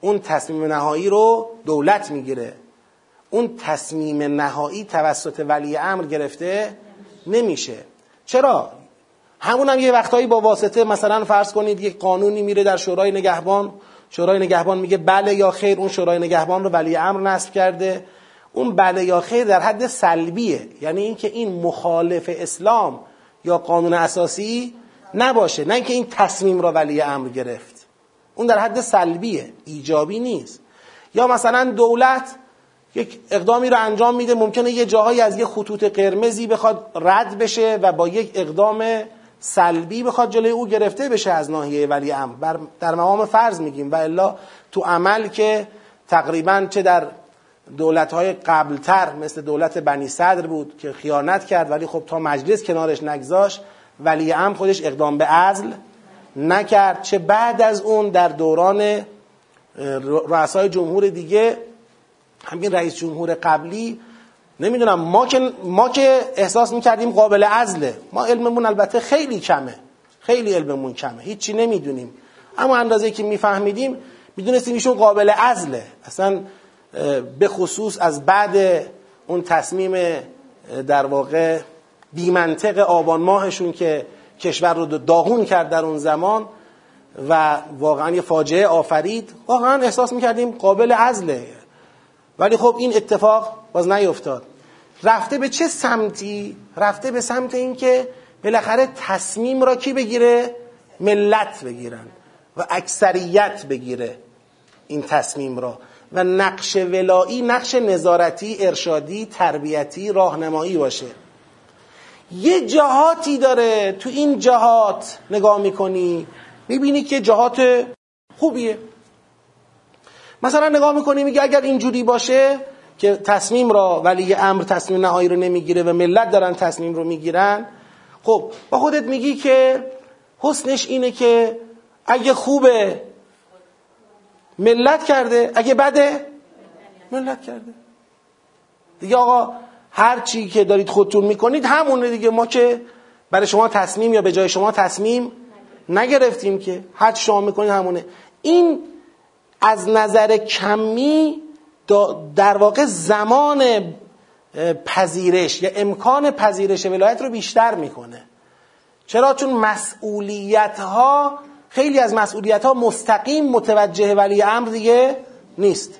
اون تصمیم نهایی رو دولت می‌گیره. اون تصمیم نهایی توسط ولی امر گرفته نمیشه. چرا؟ همون هم یه وقتهایی با واسطه مثلا فرض کنید یک قانونی میره در شورای نگهبان. شورای نگهبان میگه بله یا خیر اون شورای نگهبان رو ولی امر نصب کرده. اون بله یا خیر در حد سلبیه. یعنی اینکه این مخالف اسلام یا قانون اساسی نباشه. نه اینکه این تصمیم را ولی امر گرفت. اون در حد سلبیه ایجابی نیست. یا مثلا دولت یک اقدامی رو انجام میده ممکنه یه جاهایی از یه خطوط قرمزی بخواد رد بشه و با یک اقدام سلبی بخواد جلوی او گرفته بشه از ناحیه ولی امر. در مقام فرض میگیم و الا تو عمل که تقریبا چه در دولت های قبلتر مثل دولت بنی صدر بود که خیانت کرد ولی خب تا مجلس کنارش نگذاشت ولی امر خودش اقدام به عزل نکرد. چه بعد از اون در دوران رؤسای جمهور دیگه همین رئیس جمهور قبلی نمی‌دونم ما که ما که احساس می‌کردیم قابل عزله. ما علممون البته خیلی کمه. خیلی علممون کمه. هیچی نمی‌دونیم. اما اندازه که میفهمیدیم می‌دونستیم ایشون قابل عزله. اصلا به خصوص از بعد اون تصمیم در واقع بیمنطق آبان ماهشون که کشور رو داغون کرد در اون زمان و واقعا یه فاجعه آفرید واقعا احساس می‌کردیم قابل عزله. ولی خب این اتفاق باز نیفتاد. رفته به چه سمتی؟ رفته به سمت اینکه بالاخره تصمیم را کی بگیره؟ ملت بگیرن و اکثریت بگیره این تصمیم را. و نقش ولایی نقش نظارتی ارشادی تربیتی راهنمایی باشه. یه جهاتی داره. تو این جهات نگاه می‌کنی می‌بینی که جهات خوبیه. مثلا نگاه می‌کنی میگه اگر اینجوری باشه که تصمیم را ولی امر تصمیم نهایی رو نمی‌گیره و ملت دارن تصمیم رو می‌گیرن خب با خودت میگی که حسنش اینه که اگه خوبه ملت کرده اگه بده ملت کرده. دیگه آقا هر چی که دارید خودتون می‌کنید همونه دیگه. ما که برای شما تصمیم یا به جای شما تصمیم نگرفتیم که. هر شما می‌کنید همونه. این از نظر کمی در واقع زمان پذیرش یا امکان پذیرش ولایت رو بیشتر می‌کنه. چرا؟ چون مسئولیت ها خیلی از مسئولیت ها مستقیم متوجه ولی امر دیگه نیست.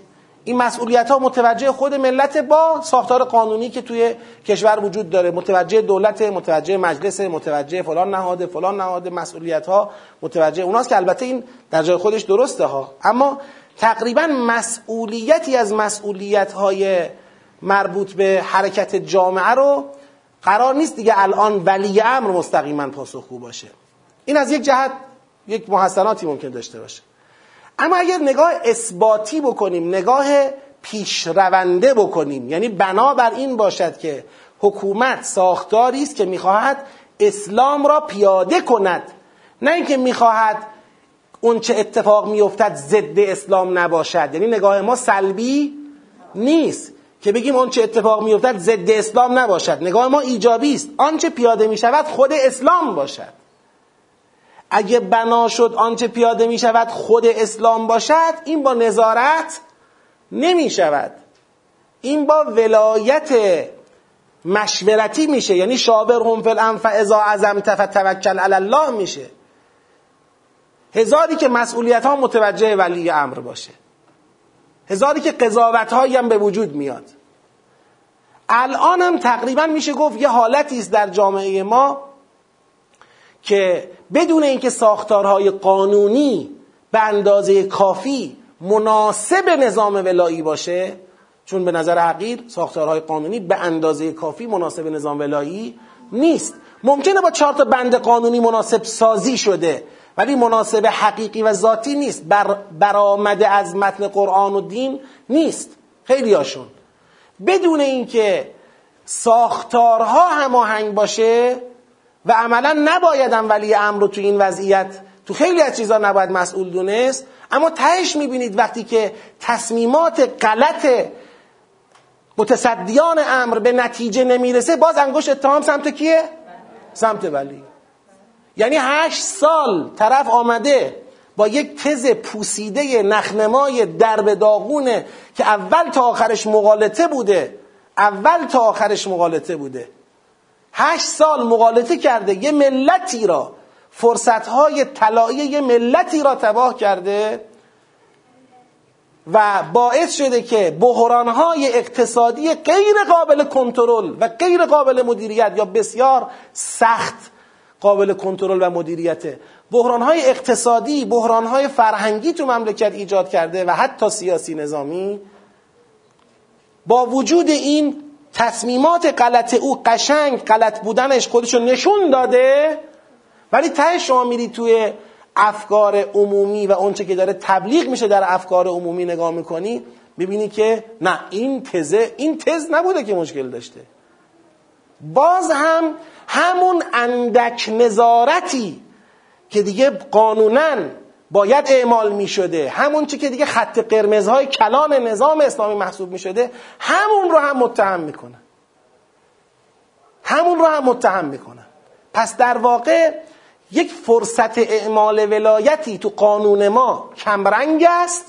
این مسئولیت ها متوجه خود ملت با ساختار قانونی که توی کشور وجود داره. متوجه دولت متوجه مجلس متوجه فلان نهاده فلان نهاده مسئولیت ها متوجه اوناست که البته این در جای خودش درسته ها. اما تقریبا مسئولیتی از مسئولیت های مربوط به حرکت جامعه رو قرار نیست دیگه الان ولی امر مستقیما پاسخگو باشه. این از یک جهت یک محسناتی ممکن داشته باشه. اما اگر نگاه اثباتی بکنیم نگاه پیشرونده بکنیم یعنی بنا بر این باشد که حکومت ساختاری است که می‌خواهد اسلام را پیاده کند. نه اینکه می‌خواهد اون چه اتفاق میافتد ضد اسلام نباشد. یعنی نگاه ما سلبی نیست که بگیم اون چه اتفاق میافتد ضد اسلام نباشد. نگاه ما ایجابی است. آنچه پیاده می‌شود خود اسلام باشد. اگه بنا شد آنچه پیاده می شود خود اسلام باشد این با نظارت نمی شود. این با ولایت مشورتی میشه یعنی شابرهم فی الانفع اذا عزمت فتوکل علی الله میشه. هزاری که مسئولیت ها متوجه ولی امر باشه. هزاری که قضاوت هایی هم به وجود میاد. الان هم تقریبا میشه گفت یه حالتی است در جامعه ما که بدون اینکه ساختارهای قانونی به اندازه کافی مناسب نظام ولایی باشه چون به نظر حقیر ساختارهای قانونی به اندازه کافی مناسب نظام ولایی نیست. ممکنه با چهار تا بند قانونی مناسب سازی شده ولی مناسب حقیقی و ذاتی نیست. بر برآمده از متن قرآن و دین نیست. خیلی هاشون. بدون اینکه ساختارها هماهنگ باشه و عملا نبایدم ولی امر رو تو این وضعیت تو خیلی از چیزا نباید مسئول دونست. اما تهش می‌بینید وقتی که تصمیمات غلط متصدیان امر به نتیجه نمی‌رسه باز انگوش اتهام سمت کیه؟ سمت ولی. یعنی هشت سال طرف آمده با یک تز پوسیده نخنمای درب داغونه که اول تا آخرش مغالطه بوده اول تا آخرش مغالطه بوده. هشت سال مغالطه کرده یه ملتی را فرصتهای طلایی یه ملتی را تباه کرده و باعث شده که بحرانهای اقتصادی غیر قابل کنترل و غیر قابل مدیریت یا بسیار سخت قابل کنترل و مدیریت بحرانهای اقتصادی بحرانهای فرهنگی تو مملکت ایجاد کرده و حتی سیاسی نظامی. با وجود این تصمیمات غلط او قشنگ غلط بودنش خودشو نشون داده ولی ته شما میری توی افکار عمومی و اونچه که داره تبلیغ میشه در افکار عمومی نگاه می‌کنی ببینی که نه این تزه این تز نبوده که مشکل داشته. باز هم همون اندک نظارتی که دیگه قانونا باید اعمال می شده همون چی که دیگه خط قرمزهای کلان نظام اسلامی محسوب می شده همون رو هم متهم می‌کنن. همون رو هم متهم می‌کنن. پس در واقع یک فرصت اعمال ولایتی تو قانون ما کمرنگ است.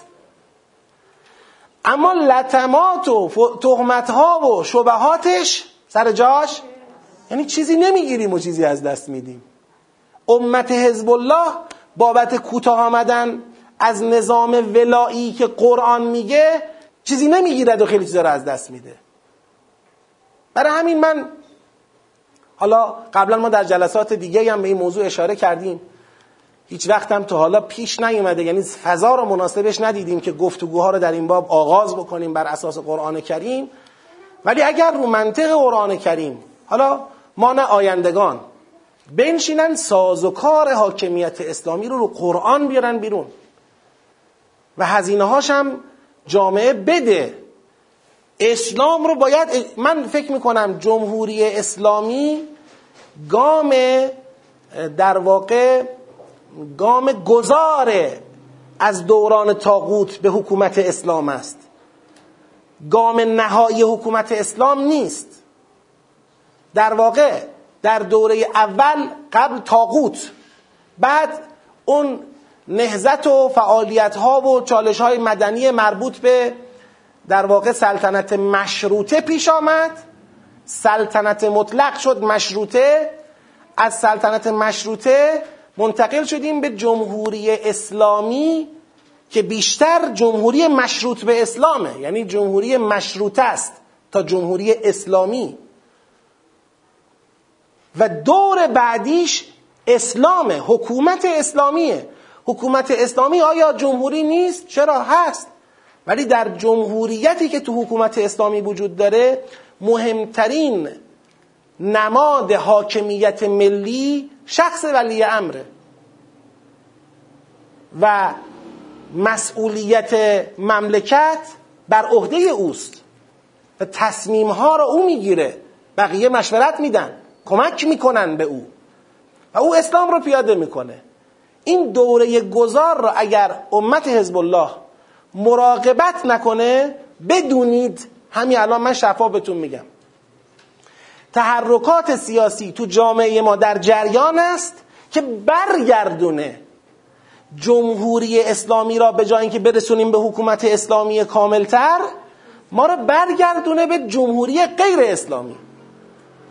اما لطمات و تهمت ها و شبهاتش سر جاش یعنی چیزی نمی‌گیریم و چیزی از دست میدیم. امت حزب الله بابت کوتاه آمدن از نظام ولایی که قرآن میگه چیزی نمی‌گیرد و خیلی چیزا رو از دست میده. برای همین من حالا قبلا ما در جلسات دیگه هم به این موضوع اشاره کردیم. هیچ وقت هم تا حالا پیش نیومده یعنی فضا رو مناسبش ندیدیم که گفتگوها رو در این باب آغاز بکنیم بر اساس قرآن کریم. ولی اگر رو منطق قرآن کریم حالا ما نه آیندگان بنشینن سازوکار حاکمیت اسلامی رو رو قرآن بیارن بیرون. و هزینه هاشم جامعه بده. اسلام رو باید من فکر می‌کنم جمهوری اسلامی گام در واقع گام گذاره از دوران تاغوت به حکومت اسلام است. گام نهایی حکومت اسلام نیست. در واقع در دوره اول قبل تاغوت بعد اون نهزت و فعالیت ها و چالش های مدنی مربوط به در واقع سلطنت مشروطه پیش آمد. سلطنت مطلق شد مشروطه. از سلطنت مشروطه منتقل شدیم به جمهوری اسلامی که بیشتر جمهوری مشروط به اسلامه. یعنی جمهوری مشروطه است تا جمهوری اسلامی. و دور بعدیش اسلامه حکومت اسلامیه. حکومت اسلامی آیا جمهوری نیست؟ چرا هست؟ ولی در جمهوریتی که تو حکومت اسلامی وجود داره مهمترین نماد حاکمیت ملی شخص ولی امره. و مسئولیت مملکت بر عهده اوست. و تصمیم ها رو او می‌گیره. بقیه مشورت میدن. کمک می‌کنن به او. و او اسلام رو پیاده می‌کنه. این دوره گذار را اگر امت حزب الله مراقبت نکنه بدونید همین الان من شفا بهتون میگم. تحرکات سیاسی تو جامعه ما در جریان است که برگردونه. جمهوری اسلامی را به جای اینکه برسونیم به حکومت اسلامی کاملتر ما را برگردونه به جمهوری غیر اسلامی.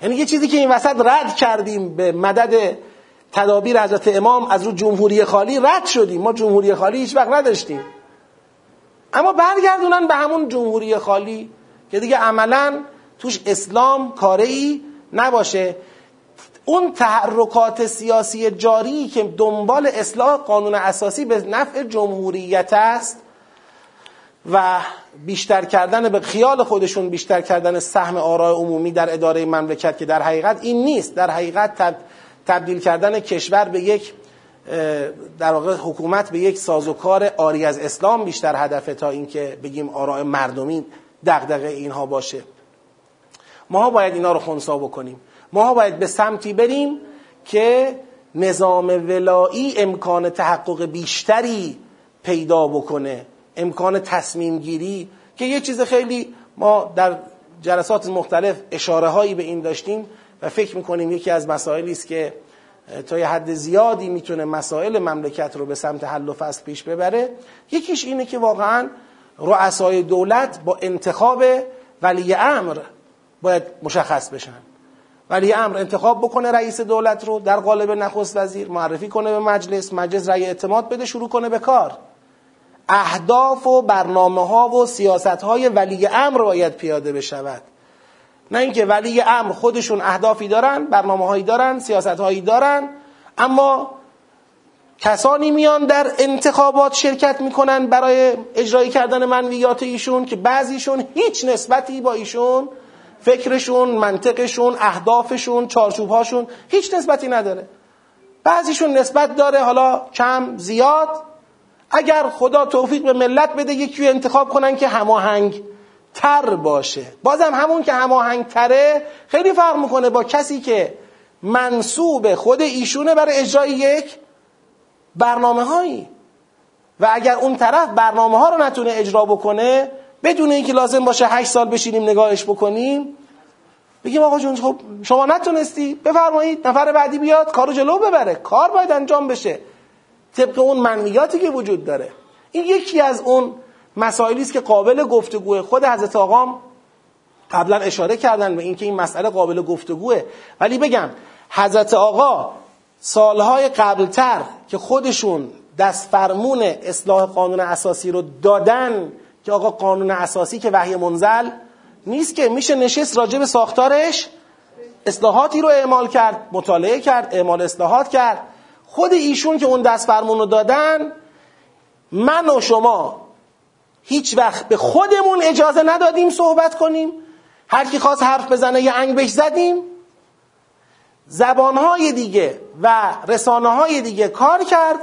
یعنی یه چیزی که این وسط رد کردیم به مدد تدابیر حضرت امام از رو جمهوری خالی رد شدیم. ما جمهوری خالی هیچ وقت نداشتیم. اما برگردونن به همون جمهوری خالی که دیگه عملا توش اسلام کاره ای نباشه. اون تحرکات سیاسی جاری که دنبال اصلاح قانون اساسی به نفع جمهوریت است و بیشتر کردن به خیال خودشون بیشتر کردن سهم آراء عمومی در اداره مملکت که در حقیقت این نیست. در حقیقت تبدیل کردن کشور به یک در واقع حکومت به یک سازوکار آری از اسلام بیشتر هدفه تا اینکه بگیم آراء مردمی دغدغه اینها باشه. ما باید اینا رو خونسا بکنیم. ما باید به سمتی بریم که نظام ولایی امکان تحقق بیشتری پیدا بکنه. امکان تصمیم گیری که یه چیز خیلی ما در جلسات مختلف اشاره هایی به این داشتیم و فکر می‌کنیم یکی از مسائلی است که تا یه حد زیادی می‌تونه مسائل مملکت رو به سمت حل و فصل پیش ببره. یکیش اینه که واقعا رؤسای دولت با انتخاب ولی امر باید مشخص بشن. ولی امر انتخاب بکنه رئیس دولت رو در قالب نخست وزیر معرفی کنه به مجلس مجلس رأی اعتماد بده شروع کنه به کار. اهداف و برنامه ها و سیاست های ولی امر باید پیاده بشود. نه اینکه ولی امر خودشون اهدافی دارن برنامه هایی دارن سیاست هایی دارن اما کسانی میان در انتخابات شرکت می‌کنن برای اجرایی کردن منویات ایشون که بعضیشون هیچ نسبتی با ایشون فکرشون منطقشون اهدافشون چارچوبهاشون هیچ نسبتی نداره. بعضیشون نسبت داره حالا کم زیاد. اگر خدا توفیق به ملت بده یکی انتخاب کنن که هماهنگ تر باشه. بازم همون که هماهنگ تره خیلی فرق می‌کنه با کسی که منصوب خود ایشونه برای اجرای یک برنامه هایی و اگر اون طرف برنامه ها رو نتونه اجرا بکنه بدون اینکه لازم باشه هشت سال بشینیم نگاهش بکنیم بگیم آقا جون خب شما نتونستی بفرمایید نفر بعدی بیاد کارو جلو ببره. کار باید انجام بشه. طبق اون منویاتی که وجود داره. این یکی از اون مسائلی است که قابل گفتگوه. خود حضرت آقام قبلا اشاره کردن به اینکه این مسئله قابل گفتگوه. ولی بگم حضرت آقا سالهای قبلتر که خودشون دست فرمون اصلاح قانون اساسی رو دادن که آقا قانون اساسی که وحی منزل نیست که میشه نشست راجع به ساختارش؟ اصلاحاتی رو اعمال کرد مطالعه کرد اعمال اصلاحات کرد. خود ایشون که اون دست فرمون رو دادن من و شما هیچ وقت به خودمون اجازه ندادیم صحبت کنیم. هر کی خواست حرف بزنه یه انگ بهش زدیم. زبانهای دیگه و رسانه های دیگه کار کرد.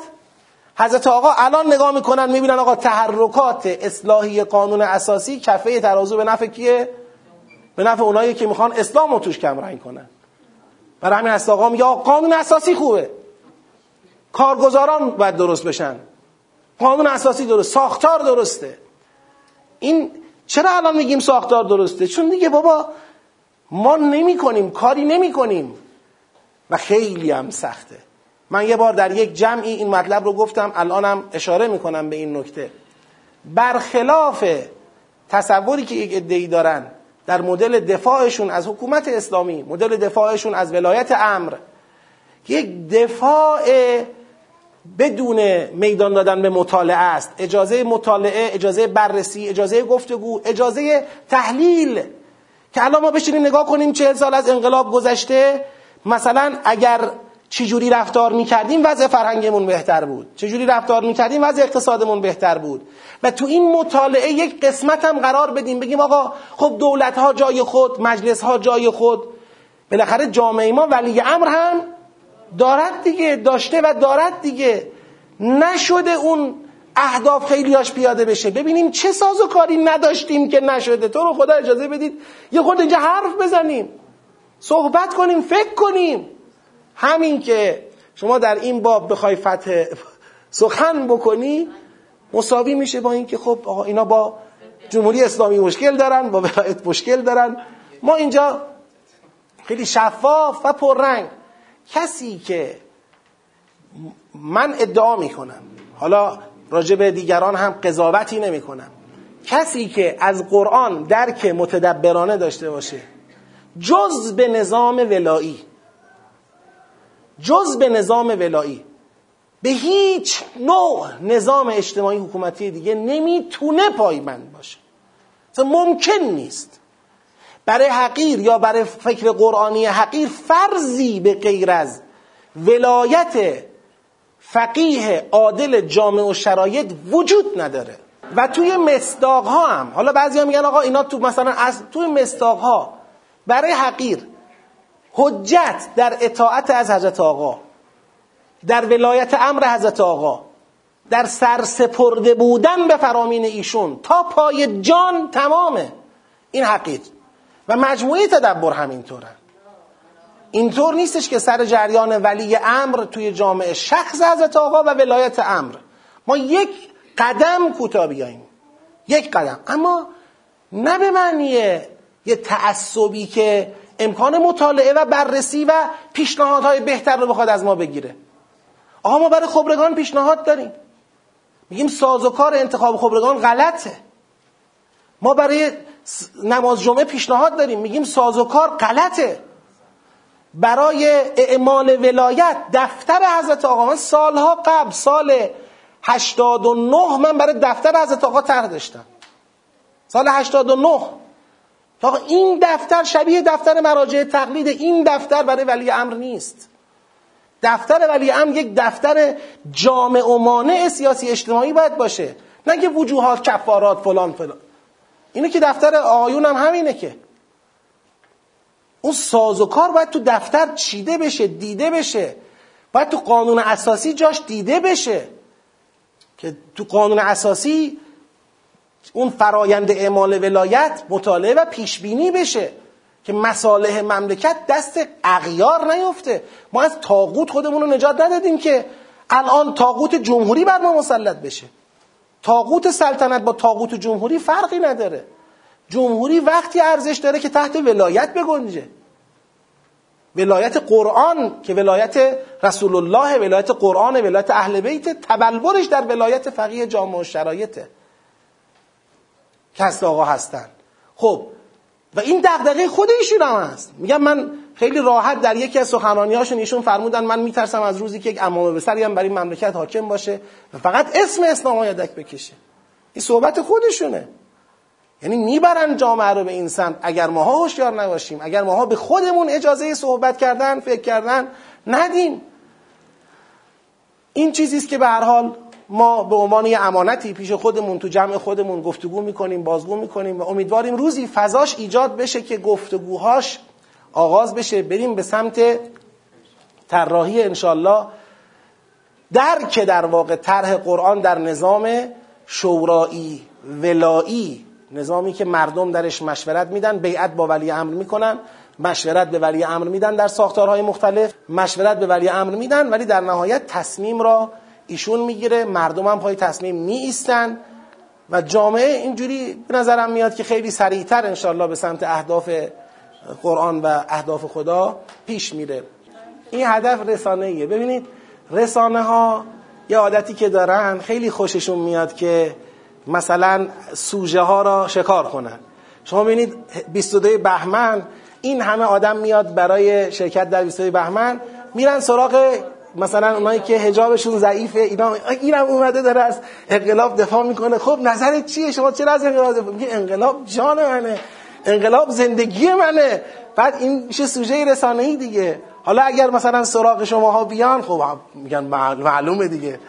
حضرت آقا الان نگاه می‌کنن می‌بینن آقا تحرکات اصلاحی قانون اساسی کفه ترازو به نفع کیه؟ به نفع اونایی که می‌خوان اسلام رو توش کم رنگ کنن. برای همین هست آقا میگه قانون اساسی خوبه. کارگزاران باید درست بشن. قانون اساسی درست ساختار درسته. این چرا الان میگیم ساختار درسته؟ چون دیگه بابا ما نمی کنیم کاری نمی کنیم و خیلی هم سخته. من یه بار در یک جمعی این مطلب رو گفتم الانم اشاره می‌کنم به این نکته. برخلاف تصوری که یک ادهی دارن در مدل دفاعشون از حکومت اسلامی مدل دفاعشون از ولایت امر یک دفاع بدون میدان دادن به مطالعه است. اجازه مطالعه اجازه بررسی اجازه گفتگو اجازه تحلیل. که الان ما بشینیم نگاه کنیم چهل سال از انقلاب گذشته مثلا اگر چجوری رفتار می‌کردیم وضع فرهنگمون بهتر بود. چجوری رفتار می‌کردیم وضع اقتصادمون بهتر بود. و تو این مطالعه یک قسمت هم قرار بدیم. بگیم آقا خب دولت ها جای خود مجلس ها جای خود. بالاخره جامعه ما ولی امر هم دارد دیگه داشته و دارد دیگه. نشده اون اهداف خیلیاش پیاده بشه. ببینیم چه ساز و کاری نداشتیم که نشده. تو رو خدا اجازه بدید یه خود اینجا حرف بزنیم. صحبت کنیم فکر کنیم. همین که شما در این باب بخوای فتح سخن بکنی مساوی میشه با اینکه خب اینا با جمهوری اسلامی مشکل دارن با ولایت مشکل دارن. ما اینجا خیلی شفاف و پررنگ. کسی که من ادعا می‌کنم. حالا راجع به دیگران هم قضاوتی نمی کنم کسی که از قرآن درک متدبرانه داشته باشه جز به نظام ولایی جز به نظام ولایی به هیچ نوع نظام اجتماعی حکومتی دیگه نمی‌تونه پایبند باشه. ممکن نیست. برای حقیر یا برای فکر قرآنی حقیر فرضی به غیر از ولایت فقیه عادل جامع و شرایط وجود نداره. و توی مصداق ها هم حالا بعضی ها میگن آقا اینا تو مثلا از توی مصداق ها برای حقیر حجت در اطاعت از حضرت آقا در ولایت امر حضرت آقا در سرسپرده بودن به فرامین ایشون تا پای جان تمامه. این حقیر. و مجموعه تدبر همینطورن اینطور نیستش که سر جریان ولی امر توی جامعه شخص حضرت آقا و ولایت امر. ما یک قدم کوتاه بیاییم. یک قدم. اما نه به معنی یه تعصبی که امکان مطالعه و بررسی و پیشنهادهای بهتر رو بخواد از ما بگیره. آقا ما برای خبرگان پیشنهاد داریم. میگیم سازوکار انتخاب خبرگان غلطه. ما برای نماز جمعه پیشنهاد داریم. میگیم سازوکار غلطه. برای اعمال ولایت دفتر حضرت آقا من سالها قبل سال 89 من برای دفتر حضرت آقا طرح داشتم. سال 89 آقا این دفتر شبیه دفتر مراجع تقلید این دفتر برای ولی امر نیست. دفتر ولی امر یک دفتر جامع و مانع سیاسی اجتماعی باید باشه. نه که وجوهات کفارات فلان فلان. اینه که دفتر آیون هم همینه که. اون ساز و کار باید تو دفتر چیده بشه دیده بشه. باید تو قانون اساسی جاش دیده بشه. که تو قانون اساسی اون فرایند اعمال ولایت مطالعه و پیشبینی بشه. که مصالح مملکت دست اغیار نیفته. ما از تاقوت خودمون رو نجات ندادیم که الان تاقوت جمهوری بر ما مسلط بشه. تاقوت سلطنت با تاقوت جمهوری فرقی نداره. جمهوری وقتی ارزش داره که تحت ولایت بگنجه. ولایت قرآن که ولایت رسول الله ولایت قرآن ولایت اهل بیت تبلورش در ولایت فقیه جامعه و شرایطه هست آقا هستن. خب و این دغدغه خود ایشون هم هست. میگم من خیلی راحت در یکی از هاشون ایشون فرمودن من میترسم از روزی که یک امامه بسری هم برای مملکت حاکم باشه و فقط اسم اسلام یدک بکشه. این صحبت خودشونه. یعنی می‌برن جامعه رو به این سمت. اگر ماها هوشیار نباشیم اگر ماها به خودمون اجازه صحبت کردن فکر کردن ندیم. این چیزی است که به هر حال ما به عنوان یه امانتی پیش خودمون تو جمع خودمون گفتگو می‌کنیم بازگو می‌کنیم و امیدواریم روزی فضاش ایجاد بشه که گفتگوهاش آغاز بشه بریم به سمت طراحی انشالله در که در واقع طرح قرآن در نظام شورایی ولایی نظامی که مردم درش مشورت میدن بیعت با ولی امر می‌کنن مشورت به ولی امر میدن در ساختارهای مختلف مشورت به ولی امر میدن ولی در نهایت تصمیم را ایشون می‌گیره مردم هم پای تصمیم می ایستن و جامعه اینجوری به نظرم میاد که خیلی سریعتر انشالله به سمت اهداف قرآن و اهداف خدا پیش میره. این هدف رسانه ایه ببینید رسانه ها یه عادتی که دارن خیلی خوششون میاد که مثلا سوژه ها را شکار کنن. شما ببینید 22 بهمن این همه آدم میاد برای شرکت در 22 بهمن میرن سراغ مثلا اونایی که حجابشون ضعیفه اینا اینم اومده داره از انقلاب دفاع می‌کنه. خب نظرت چیه؟ شما چرا از انقلاب دفاع میگه انقلاب جان منه. انقلاب زندگی منه. بعد این میشه سوژه رسانه‌ای دیگه. حالا اگر مثلا سراغ شماها بیان خب میگن معلومه دیگه.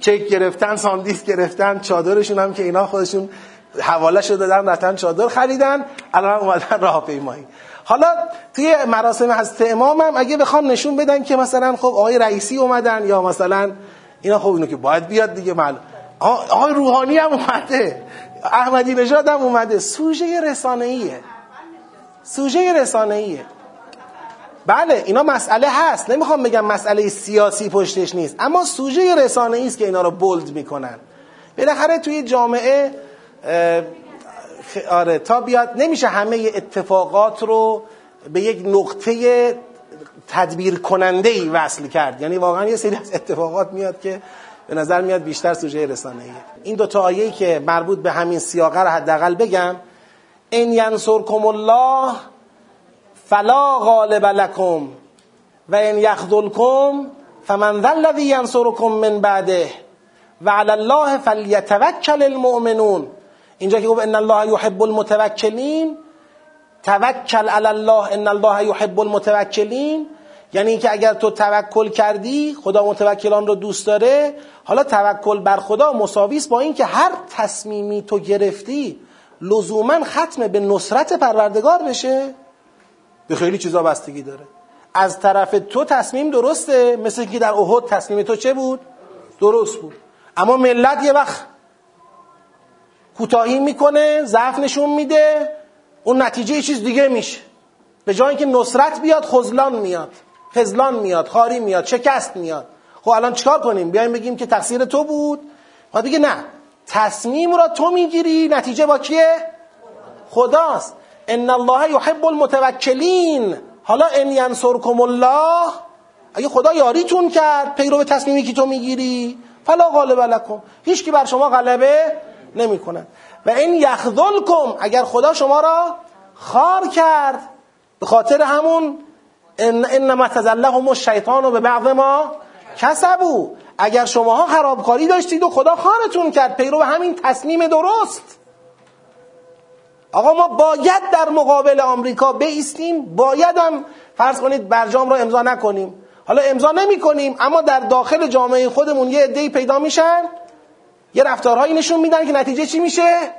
کیک گرفتن ساندیس گرفتن چادرشون هم که اینا خودشون حواله شده دادن رفتن چادر خریدن الان اومدن راهپیمایی. حالا توی مراسم از امام هم اگه بخوام نشون بدن که مثلا خب آقای رئیسی اومدن یا مثلا اینا خب اینو که باید بیاد دیگه معلوم. آقای روحانی هم اومده. احمدی نژاد هم اومده. سوژه رسانه‌ایه. سوژه رسانه‌ایه. بله اینا مسئله هست. نمی‌خوام بگم مسئله سیاسی پشتش نیست. اما سوژه رسانه‌ای است که اینا رو بولد می‌کنن. بالاخره توی جامعه آره تا بیاد نمیشه همه اتفاقات رو به یک نقطه تدبیر کننده ای وصل کرد. یعنی واقعا یه سری از اتفاقات میاد که به نظر میاد بیشتر سوژه رسانه ایه. این دو تا آیه‌ای که مربوط به همین سیاقه رو حداقل بگم ان ینصرکم الله فلا غالب لكم و ان یخذلکم فمن ذا الذی ینصرکم من بعده و علی الله فلیتوکل المؤمنون اینجا که گفت ان الله یحب المتوکلین توکل علی الله ان الله یحب المتوکلین یعنی اینکه اگر تو توکل کردی خدا متوکلان رو دوست داره حالا توکل بر خدا مساوی با اینکه هر تصمیمی تو گرفتی لزوما ختم به نصرت پروردگار بشه. به خیلی چیزا بستگی داره. از طرف تو تصمیم درسته مثل که در احد تصمیم تو چه بود؟ درست بود. اما ملت یه وقت کوتاهی می‌کنه ضعف نشون میده اون نتیجه چیز دیگه میشه. به جای اینکه نصرت بیاد خزلان میاد. خزلان میاد خاری میاد شکست میاد. خب الان چیکار کنیم؟ بیایم بگیم که تقصیر تو بود. خب دیگه نه. تصمیم را تو می‌گیری. نتیجه با کیه؟ خداست. ان الله یحب المتوکلین. حالا ان ینصرکم الله. اگه خدا یاریتون کرد پیرو به تصمیمی که تو می‌گیری. فلا غالب لکم. هیچ کی بر شما غلبه نمی‌کنن و این یخذلکم. اگر خدا شما را خار کرد. به خاطر همون ان انما تزلهم الشیطان و به بعض ما کسبو اگر شماها خرابکاری داشتید و خدا خارتون کرد پیرو همین تصمیم درست. آقا ما باید در مقابل آمریکا بیستیم باید هم فرض کنید برجام را امضا نکنیم. حالا امضا نمی کنیم اما در داخل جامعه خودمون یه عده‌ای پیدا میشن. یه رفتارهایی نشون میدن که نتیجه چی میشه؟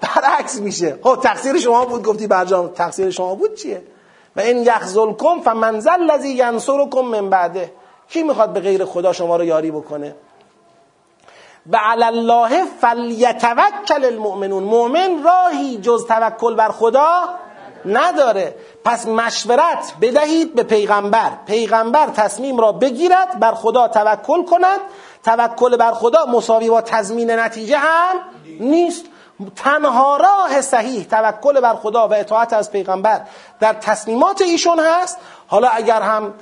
برعکس میشه. خب تقصیر شما بود گفتی برجام تقصیر شما بود چیه؟ و این یخذلکم فمنزل الذی ینصرکم من بعده. کی می‌خواد به غیر خدا شما رو یاری بکنه؟ و علی الله فلیتوکل المؤمنون. مؤمن راهی جز توکل بر خدا نداره. پس مشورت بدهید به پیغمبر. پیغمبر تصمیم را بگیرد بر خدا توکل کند. توکل بر خدا مساوی با تضمین نتیجه هم نیست. تنها راه صحیح توکل بر خدا و اطاعت از پیغمبر در تصمیمات ایشون هست. حالا اگر هم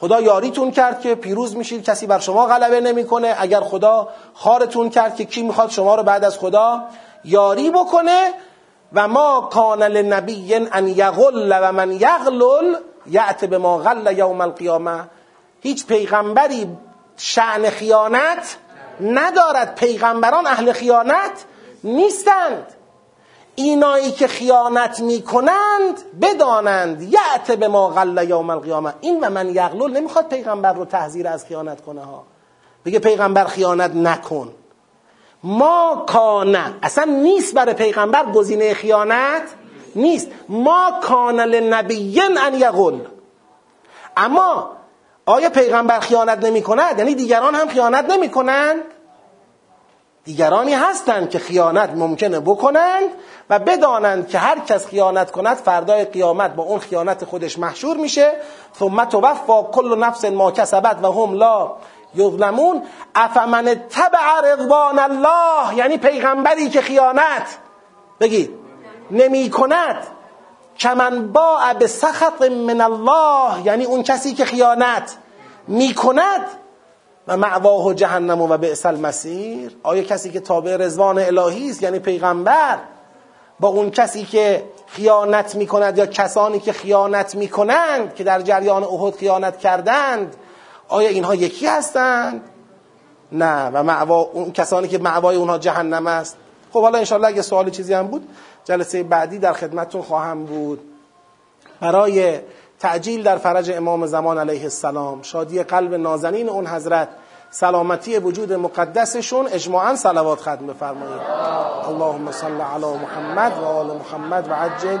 خدا یاریتون کرد که پیروز میشید کسی بر شما غلبه نمی‌کنه. اگر خدا خارتون کرد که کی می‌خواد شما رو بعد از خدا یاری بکنه. و ما کان لنبی ان یغل و من یغلل یعت به ما غل یوم القیامه. هیچ پیغمبری شعن خیانت ندارد. پیغمبران اهل خیانت نیستند. اینایی که خیانت می‌کنند بدانند. یعت به ما غل یوم القیامه این و من یغلل نمی‌خواد پیغمبر رو تحذیر از خیانت کنه ها. بگه پیغمبر خیانت نکن. ما کانه اصلا نیست برای پیغمبر گزینه خیانت نیست. ما کان لنبیین ان یغل. اما آیا پیغمبر خیانت نمی کند یعنی دیگران هم خیانت نمی کنند دیگرانی هستند که خیانت ممکنه بکنند و بدانند که هر کس خیانت کند فردای قیامت با اون خیانت خودش محشور میشه. ثم توفا کل نفس ما کسبت و هم لا یظلمون. افمن تبع رضوان الله؟ یعنی پیغمبری که خیانت. بگید. نمی کند کمن با به سخط من الله؟ یعنی اون کسی که خیانت می کند و معواه جهنم و بئس المصیر. آیا کسی که تابع رضوان الهی است یعنی پیغمبر با اون کسی که خیانت می کند یا کسانی که خیانت می کنند که در جریان احد خیانت کردند آیا اینها یکی هستند؟ نه. و معوا اون کسانی که معوای اونها جهنم است. خب حالا انشالله اگه سوال چیزی هم بود جلسه بعدی در خدمتتون خواهم بود. برای تعجیل در فرج امام زمان علیه السلام. شادی قلب نازنین اون حضرت. سلامتی وجود مقدسشون اجماعا صلوات ختم بفرمایید. اللهم صل علی محمد و آل محمد و عجل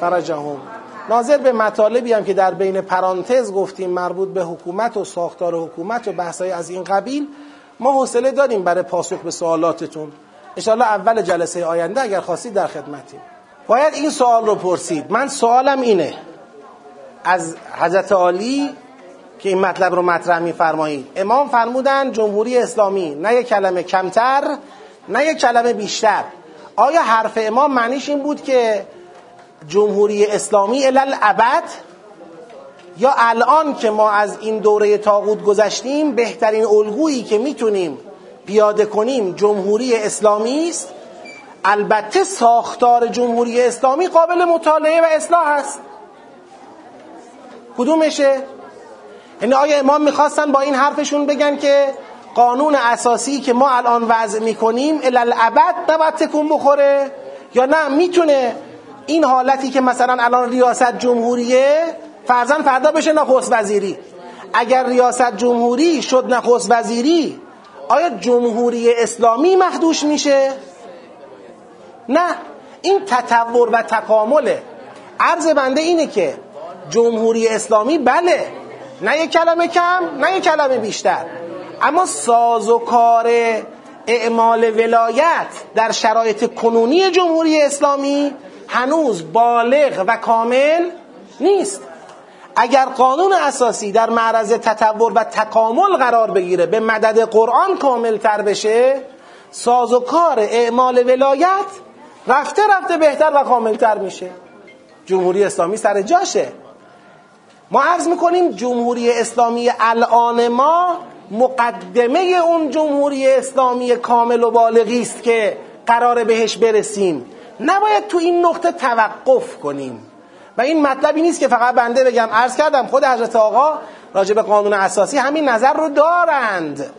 فرجهم. ناظر به مطالبی هم که در بین پرانتز گفتیم مربوط به حکومت و ساختار حکومت و بحثای از این قبیل ما حوصله داریم برای پاسخ به سوالاتتون. انشاءالله اول جلسه آینده اگر خواستید در خدمتیم. باید این سوال رو پرسید. من سوالم اینه. از حضرت عالی که این مطلب رو مطرح میفرمایید. امام فرمودن جمهوری اسلامی نه یک کلمه کمتر نه یک کلمه بیشتر. آیا حرف امام معنیش این بود که جمهوری اسلامی الالعبد یا الان که ما از این دوره تاغوت گذشتیم بهترین الگویی که می‌تونیم پیاده کنیم جمهوری اسلامی است؟ البته ساختار جمهوری اسلامی قابل مطالعه و اصلاح است. کدومشه؟ یعنی آیا امام می‌خواستن با این حرفشون بگن که قانون اساسی که ما الان وضع می‌کنیم الالعبد نباید تکون بخوره یا نه می‌تونه این حالتی که مثلا الان ریاست جمهوریه فرزن فردا بشه نخست وزیری اگر ریاست جمهوری شد نخست وزیری آیا جمهوری اسلامی مخدوش میشه؟ نه این تطور و تکامله عرض بنده اینه که جمهوری اسلامی؟ بله. نه یک کلمه کم نه یک کلمه بیشتر. اما ساز و کار اعمال ولایت در شرایط کنونی جمهوری اسلامی هنوز بالغ و کامل نیست. اگر قانون اساسی در معرض تطور و تکامل قرار بگیره به مدد قرآن کامل تر بشه ساز و کار اعمال ولایت رفته رفته بهتر و کامل تر میشه. جمهوری اسلامی سر جاشه. ما عرض می‌کنیم جمهوری اسلامی الان ما مقدمه اون جمهوری اسلامی کامل و بالغی است که قرار بهش برسیم. نباید تو این نقطه توقف کنیم. و این مطلبی نیست که فقط بنده بگم. عرض کردم خود حضرت آقا راجع به قانون اساسی همین نظر رو دارند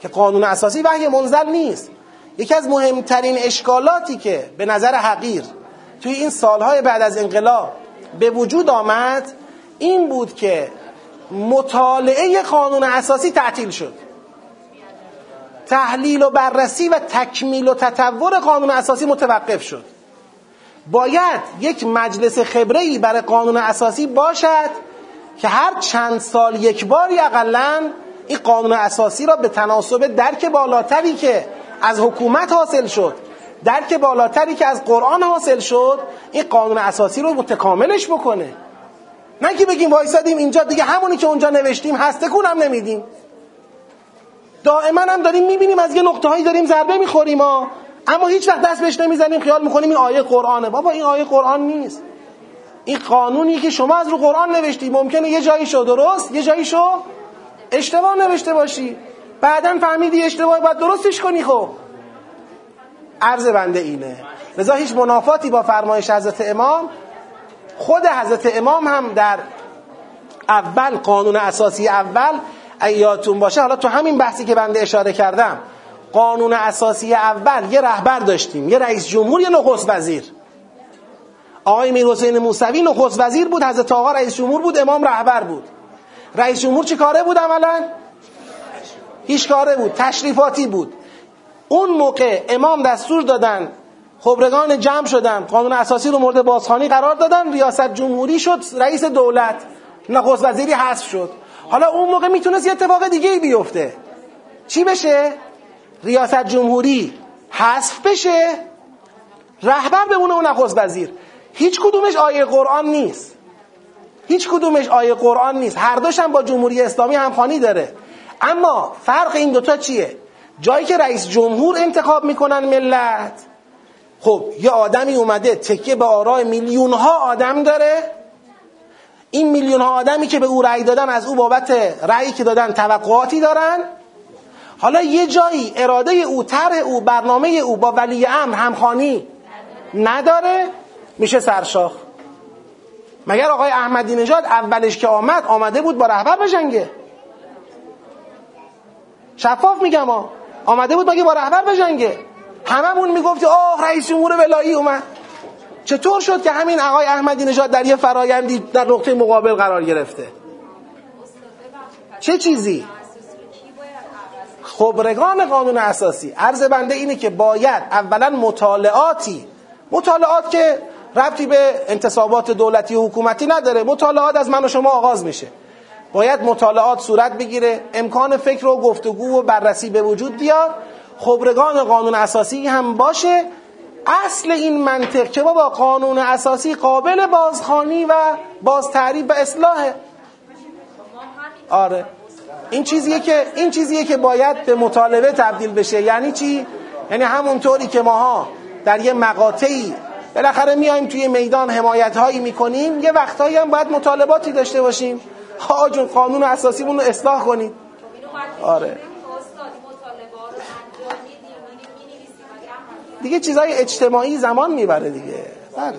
که قانون اساسی وحی منزل نیست. یکی از مهمترین اشکالاتی که به نظر حقیر توی این سالهای بعد از انقلاب به وجود آمد این بود که مطالعه قانون اساسی تعطیل شد. تحلیل و بررسی و تکمیل و تطور قانون اساسی متوقف شد. باید یک مجلس خبره برای قانون اساسی باشد که هر چند سال یک باری اقلا این قانون اساسی را به تناسب درک بالاتری که از حکومت حاصل شد درک بالاتری که از قرآن حاصل شد این قانون اساسی رو متکاملش بکنه. نه که بگیم وایسادیم اینجا دیگه همونی که اونجا نوشتیم هسته هم نمیدیم. دائما هم داریم می‌بینیم از یه نقطه هایی داریم ضربه می‌خوریم ها. اما هیچ وقت دست بهش نمی‌زنیم خیال می‌کنیم این آیه قرآنه. بابا این آیه قرآن نیست. این قانونی که شما از رو قرآن نوشتی. ممکنه یه جایی شو درست؟ یه جایی شو. اشتباه نوشته باشی. بعدا فهمیدی اشتباه باید درستش کنی خب. عرض بنده اینه. لذا هیچ منافاتی با فرمایش حضرت امام خود حضرت امام هم در اول قانون اساسی اول ایاتون باشه حالا تو همین بحثی که بنده اشاره کردم قانون اساسی اول یه رهبر داشتیم یه رئیس جمهور یه نخست وزیر. آقای میر حسین موسوی نخست وزیر بود حضرت آقا رئیس جمهور بود امام رهبر بود. رئیس جمهور چی کاره بود عملا؟ هیچ کاره بود تشریفاتی بود. اون موقع امام دستور دادن خبرگان جمع شدن قانون اساسی رو مورد بازخانی قرار دادن ریاست جمهوری شد رئیس دولت نخست وزیری حذف شد. حالا اون موقع می‌تونست یه اتفاق دیگه ای بیفته. چی بشه؟ ریاست جمهوری حذف بشه. رهبر بمونه اون نخست وزیر. هیچ کدومش آیه قرآن نیست. هیچ کدومش آیه قرآن نیست. هر دوشم با جمهوری اسلامی همخوانی داره. اما فرق این دوتا چیه؟ جایی که رئیس جمهور انتخاب می‌کنن ملت خب یه آدمی اومده تکیه به آرای میلیون ها آدم داره. این میلیون ها آدمی که به او رأی دادن از او بابت رأیی که دادن توقعاتی دارن. حالا یه جایی اراده او طرح او برنامه او با ولی امر همخانی نداره. میشه سرشاخ. مگر آقای احمدی نژاد اولش که آمد آمده بود با رهبر بجنگه شفاف میگم آمده بود مگه با رهبر بجنگه هممون می‌گفتی آه رئیس جمهور ولایی اومد. چطور شد که همین آقای احمدی نژاد در یه فرایندی در نقطه مقابل قرار گرفته؟ چه چیزی؟ خبرگان قانون اساسی عرض بنده اینه که باید اولا مطالعاتی مطالعات که ربطی به انتصابات دولتی و حکومتی نداره مطالعات از من و شما آغاز میشه. باید مطالعات صورت بگیره امکان فکر و گفتگو و بررسی به وجود بیاد. خبرگان قانون اساسی هم باشه. اصل این منطق که با قانون اساسی قابل بازخانی و بازتعریف و اصلاحه. آره. این چیزیه که این چیزیه که باید به مطالبه تبدیل بشه. یعنی چی؟ یعنی همونطوری که ماها در یه مقاطعی بالاخره میایم توی میدان حمایت هایی می‌کنیم یه وقتهایی هم باید مطالباتی داشته باشیم. ها جون قانون اساسیمون رو اصلاح کنید آره. دیگه چیزای اجتماعی زمان می‌بره دیگه. بله.